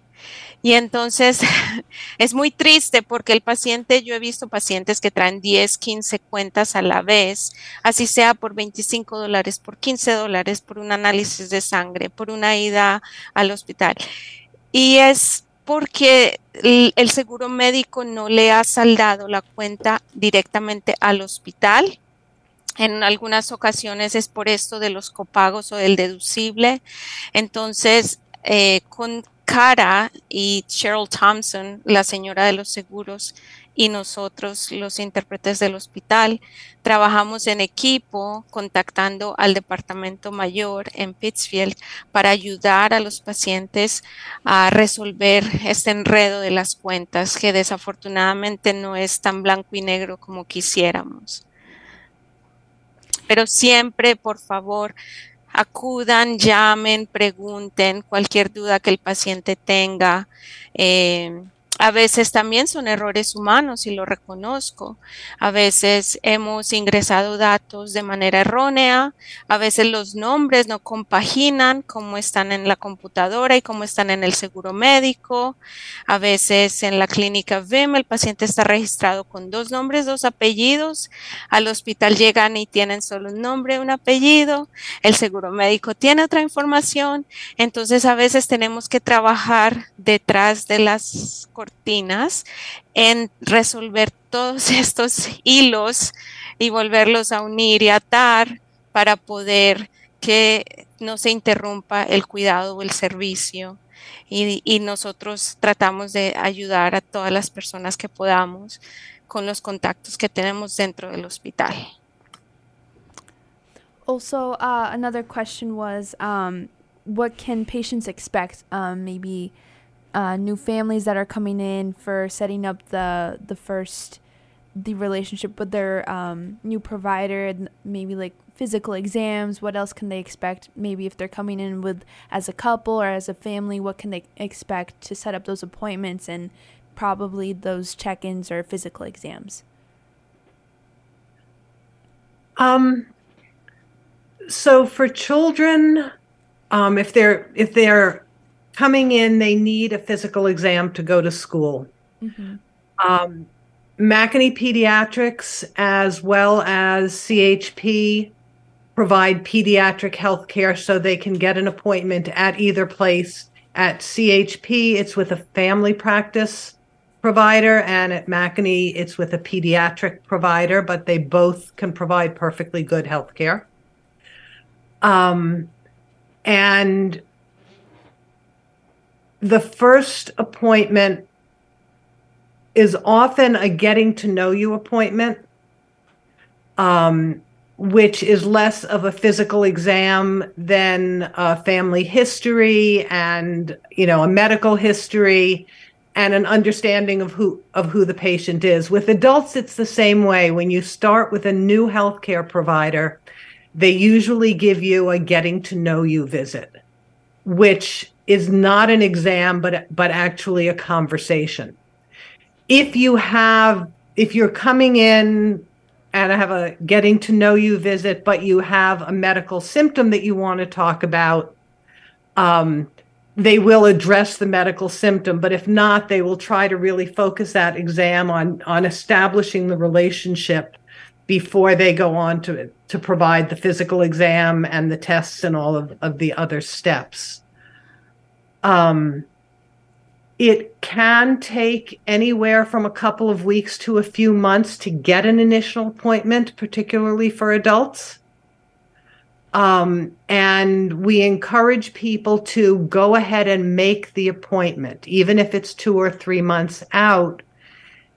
Y entonces es muy triste porque el paciente, yo he visto pacientes que traen 10, 15 cuentas a la vez, así sea por 25 dólares, por 15 dólares, por un análisis de sangre, por una ida al hospital. Y es porque el seguro médico no le ha saldado la cuenta directamente al hospital en algunas ocasiones es por esto de los copagos o del deducible. Entonces, eh, con Cara y Cheryl Thompson, la señora de los seguros, y nosotros, los intérpretes del hospital, trabajamos en equipo contactando al departamento mayor en Pittsfield para ayudar a los pacientes a resolver este enredo de las cuentas que desafortunadamente no es tan blanco y negro como quisiéramos pero siempre, por favor, acudan, llamen, pregunten cualquier duda que el paciente tenga. Eh, a veces también son errores humanos y lo reconozco. A veces hemos ingresado datos de manera errónea, a veces los nombres no compaginan como están en la computadora y como están en el seguro médico. A veces en la clínica VIM el paciente está registrado con dos nombres, dos apellidos. Al hospital llegan y tienen solo un nombre, un apellido. El seguro médico tiene otra información. Entonces a veces tenemos que trabajar detrás de las cortinas en resolver todos estos hilos y volverlos a unir y atar para poder que no se interrumpa el cuidado o el servicio. Y, nosotros tratamos de ayudar a todas las personas que podamos con los contactos que tenemos dentro del hospital. Also, uh, another question was um, what can patients expect? Um, maybe uh, new families that are coming in for setting up the the first the relationship with their um, new provider and maybe like physical exams. What else can they expect? Maybe if they're coming in with as a couple or as a family what can they expect to set up those appointments and probably those check-ins or physical exams? Um so for children um, if they're if they're coming in, they need a physical exam to go to school. Mm-hmm. Um, Pediatrics, as well as CHP, provide pediatric health care so they can get an appointment at either place. At CHP, it's with a family practice provider, and at McAney, it's with a pediatric provider, but they both can provide perfectly good health care. Um, and the first appointment is often a getting to know you appointment, um, which is less of a physical exam than a family history and you know a medical history and an understanding of who of who the patient is. With adults, it's the same way. When you start with a new healthcare provider, they usually give you a getting to know you visit, which is not an exam but but actually a conversation. If you have if you're coming in and I have a getting to know you visit but you have a medical symptom that you want to talk about um, they will address the medical symptom but if not they will try to really focus that exam on on establishing the relationship before they go on to to provide the physical exam and the tests and all of, of the other steps um, it can take anywhere from a couple of weeks to a few months to get an initial appointment, particularly for adults. Um, and we encourage people to go ahead and make the appointment, even if it's two or three months out.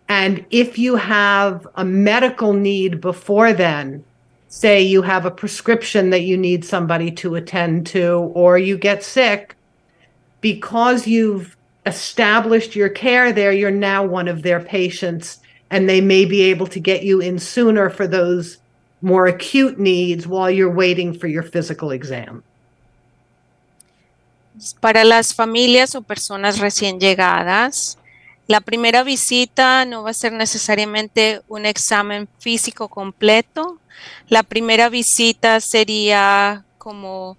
And if you have a medical need before then, say you have a prescription that you need somebody to attend to, or you get sick, because you've established your care there, you're now one of their patients, and they may be able to get you in sooner for those more acute needs while you're waiting for your physical exam. Para las familias o personas recién llegadas, la primera visita no va a ser necesariamente un examen físico completo. La primera visita sería como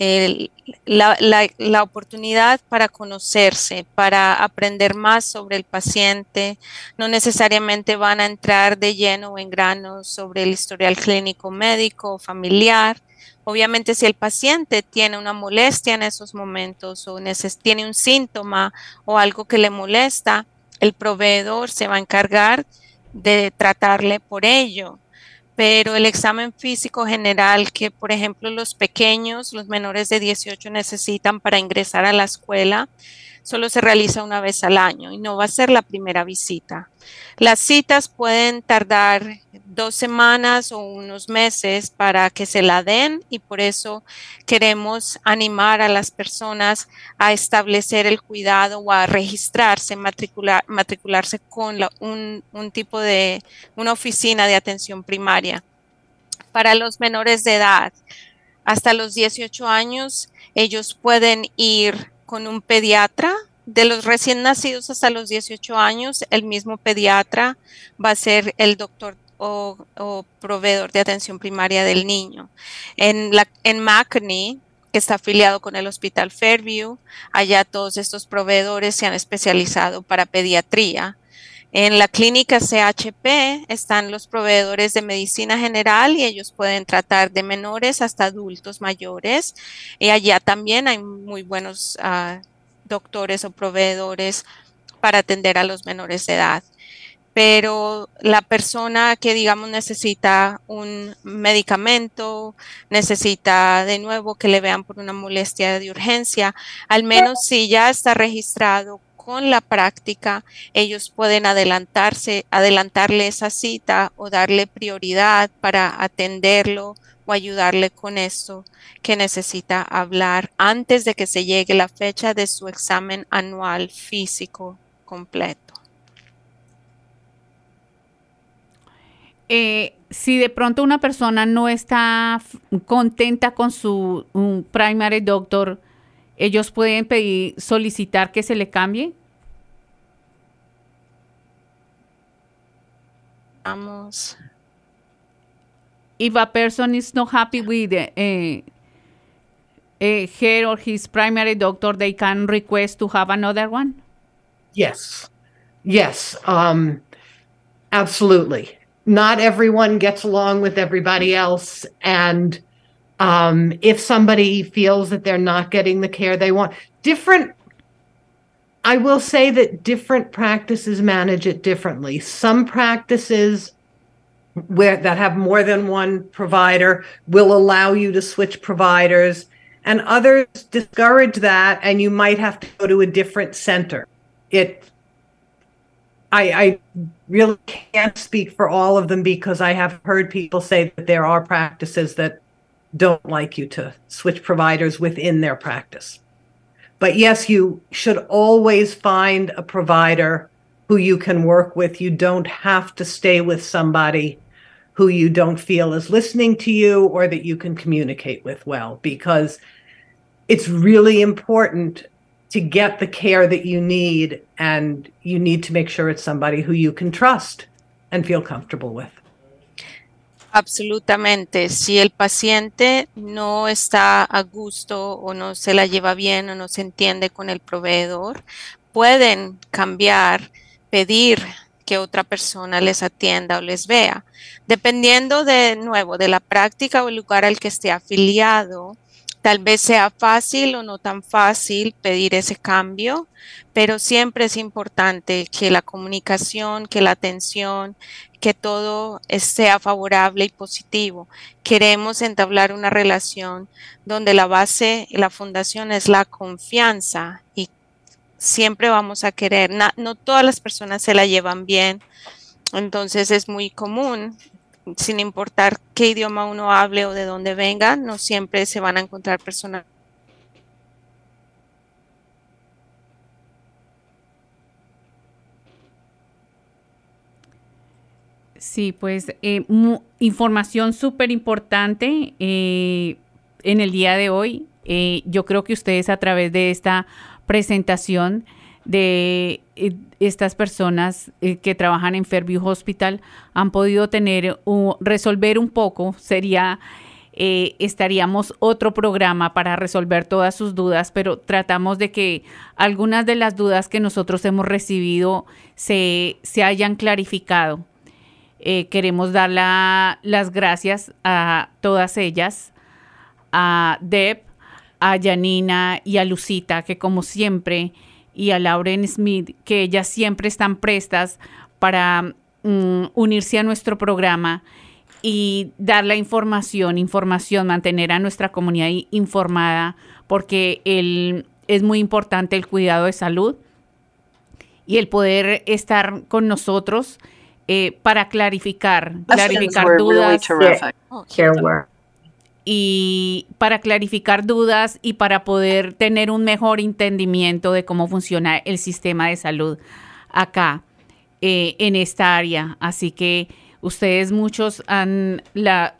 el, la, la, la, oportunidad para conocerse, para aprender más sobre el paciente. No necesariamente van a entrar de lleno o en grano sobre el historial clínico médico, familiar. Obviamente si el paciente tiene una molestia en esos momentos o tiene un síntoma o algo que le molesta, el proveedor se va a encargar de tratarle por ello pero el examen físico general que, por ejemplo, los pequeños, los menores de 18 necesitan para ingresar a la escuela, solo se realiza una vez al año y no va a ser la primera visita. Las citas pueden tardar dos semanas o unos meses para que se la den y por eso queremos animar a las personas a establecer el cuidado o a registrarse, matricular, matricularse con un, un tipo de, una oficina de atención primaria. Para los menores de edad, hasta los 18 años, ellos pueden ir con un pediatra de los recién nacidos hasta los 18 años, el mismo pediatra va a ser el doctor o, proveedor de atención primaria del niño. En, la, en que está afiliado con el Hospital Fairview, allá todos estos proveedores se han especializado para pediatría. En la clínica CHP están los proveedores de medicina general y ellos pueden tratar de menores hasta adultos mayores. Y allá también hay muy buenos uh, doctores o proveedores para atender a los menores de edad. Pero la persona que, digamos, necesita un medicamento, necesita de nuevo que le vean por una molestia de urgencia, al menos si ya está registrado con la práctica, ellos pueden adelantarse, adelantarle esa cita o darle prioridad para atenderlo o ayudarle con esto que necesita hablar antes de que se llegue la fecha de su examen anual físico completo. Eh, si de pronto una persona no está contenta con su primary doctor, ellos pueden pedir, solicitar que se le cambie. Vamos. If a person is not happy with uh, uh, her or his primary doctor, they can request to have another one. Yes. Yes. Um, absolutely. Not everyone gets along with everybody else. And um, if somebody feels that they're not getting the care they want, different. I will say that different practices manage it differently. Some practices where that have more than one provider will allow you to switch providers and others discourage that and you might have to go to a different center it I, I really can't speak for all of them because I have heard people say that there are practices that don't like you to switch providers within their practice. But yes, you should always find a provider who you can work with. You don't have to stay with somebody who you don't feel is listening to you or that you can communicate with well, because it's really important to get the care that you need and you need to make sure it's somebody who you can trust and feel comfortable with. Absolutamente. Si el paciente no está a gusto o no se la lleva bien o no se entiende con el proveedor, pueden cambiar, pedir que otra persona les atienda o les vea. Dependiendo de nuevo de la práctica o el lugar al que esté afiliado, Tal vez sea fácil o no tan fácil pedir ese cambio, pero siempre es importante que la comunicación, que la atención, que todo sea favorable y positivo. Queremos entablar una relación donde la base la fundación es la confianza y siempre vamos a querer. No, todas las personas se la llevan bien, entonces es muy común sin importar qué idioma uno hable o de dónde venga, no siempre se van a encontrar personas. Sí, pues eh, información súper importante eh, en el día de hoy. Eh, yo creo que ustedes a través de esta presentación de eh, estas personas eh, que trabajan en Fairview Hospital han podido tener resolver un poco sería eh, estaríamos otro programa para resolver todas sus dudas, pero tratamos de que algunas de las dudas que nosotros hemos recibido se, se hayan clarificado. queremos dar las gracias a todas ellas, a Deb, a Janina y a Lucita, que como siempre y a Lauren Smith, que ellas siempre están prestas para mm, unirse a nuestro programa y dar la información, información, mantener a nuestra comunidad informada, porque el, es muy importante el cuidado de salud y el poder estar con nosotros eh, para clarificar, clarificar dudas y para clarificar dudas y para poder tener un mejor entendimiento de cómo funciona el sistema de salud acá eh, en esta área. Así que ustedes muchos han, la,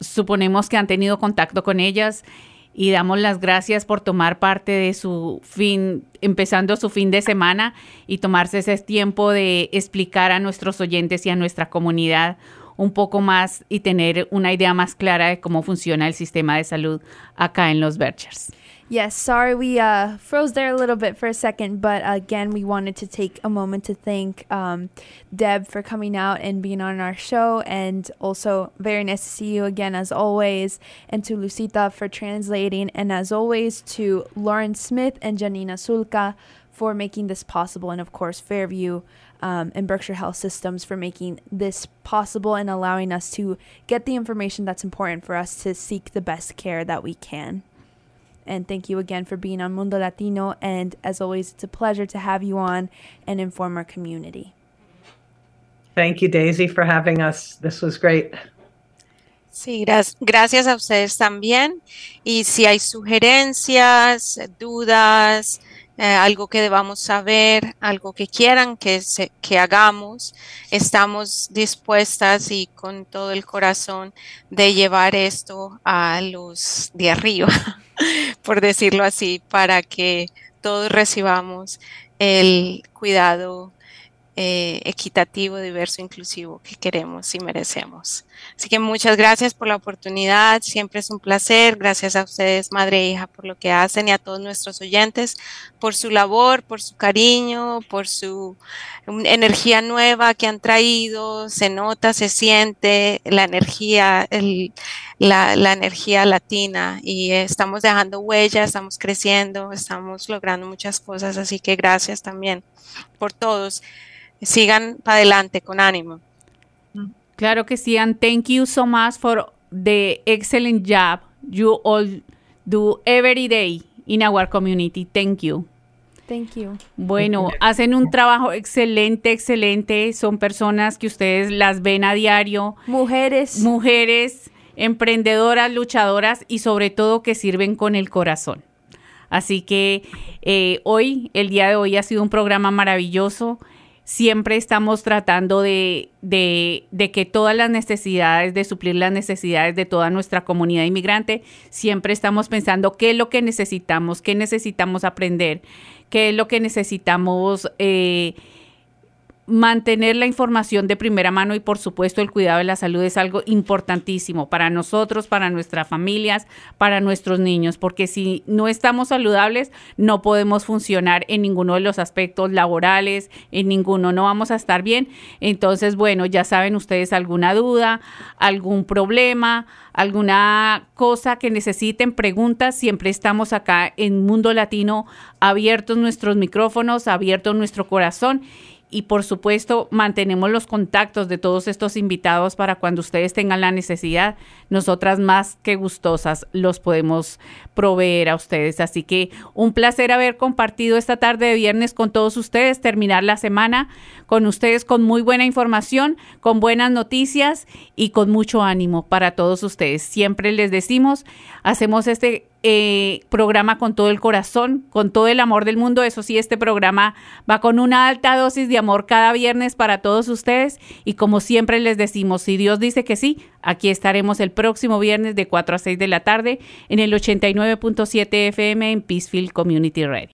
suponemos que han tenido contacto con ellas y damos las gracias por tomar parte de su fin, empezando su fin de semana y tomarse ese tiempo de explicar a nuestros oyentes y a nuestra comunidad un poco más y tener una idea más clara de cómo funciona el sistema de salud acá en los Berkshires. Yes, sorry we uh, froze there a little bit for a second, but again, we wanted to take a moment to thank um, Deb for coming out and being on our show, and also very nice to see you again as always, and to Lucita for translating, and as always to Lauren Smith and Janina Sulka for making this possible, and of course Fairview um, and Berkshire Health Systems for making this possible and allowing us to get the information that's important for us to seek the best care that we can. And thank you again for being on Mundo Latino. And as always, it's a pleasure to have you on and inform our community. Thank you, Daisy, for having us. This was great. Sí, gra- gracias a ustedes también. Y si hay sugerencias, dudas, eh, algo que debamos saber, algo que quieran que, se- que hagamos, estamos dispuestas y con todo el corazón de llevar esto a los de arriba, por decirlo así, para que todos recibamos el cuidado eh, equitativo, diverso, inclusivo que queremos y merecemos. Así que muchas gracias por la oportunidad, siempre es un placer. Gracias a ustedes, madre e hija, por lo que hacen y a todos nuestros oyentes por su labor, por su cariño, por su energía nueva que han traído. Se nota, se siente la energía, la, la energía latina y estamos dejando huella, estamos creciendo, estamos logrando muchas cosas. Así que gracias también por todos. Sigan para adelante con ánimo. Claro que sí, and thank you so much for the excellent job you all do every day in our community. Thank you. Thank you. Bueno, hacen un trabajo excelente, excelente. Son personas que ustedes las ven a diario. Mujeres. Mujeres, emprendedoras, luchadoras y sobre todo que sirven con el corazón. Así que eh, hoy, el día de hoy ha sido un programa maravilloso. Siempre estamos tratando de, que todas las necesidades, de suplir las necesidades de toda nuestra comunidad inmigrante, siempre estamos pensando qué es lo que necesitamos, qué necesitamos aprender, qué es lo que necesitamos eh, mantener la información de primera mano y por supuesto el cuidado de la salud es algo importantísimo para nosotros, para nuestras familias, para nuestros niños, porque si no estamos saludables no podemos funcionar en ninguno de los aspectos laborales, en ninguno no vamos a estar bien. Entonces, bueno, ya saben ustedes alguna duda, algún problema, alguna cosa que necesiten, preguntas, siempre estamos acá en Mundo Latino abiertos nuestros micrófonos, abierto nuestro corazón y por supuesto mantenemos los contactos de todos estos invitados para cuando ustedes tengan la necesidad, nosotras más que gustosas los podemos proveer a ustedes. Así que un placer haber compartido esta tarde de viernes con todos ustedes, terminar la semana con ustedes con muy buena información, con buenas noticias y con mucho ánimo para todos ustedes. Siempre les decimos, hacemos este eh, programa con todo el corazón, con todo el amor del mundo. Eso sí, este programa va con una alta dosis de amor cada viernes para todos ustedes. Y como siempre les decimos, si Dios dice que sí, aquí estaremos el próximo viernes de 4 a 6 de la tarde en el 89.7 FM en Peacefield Community Radio.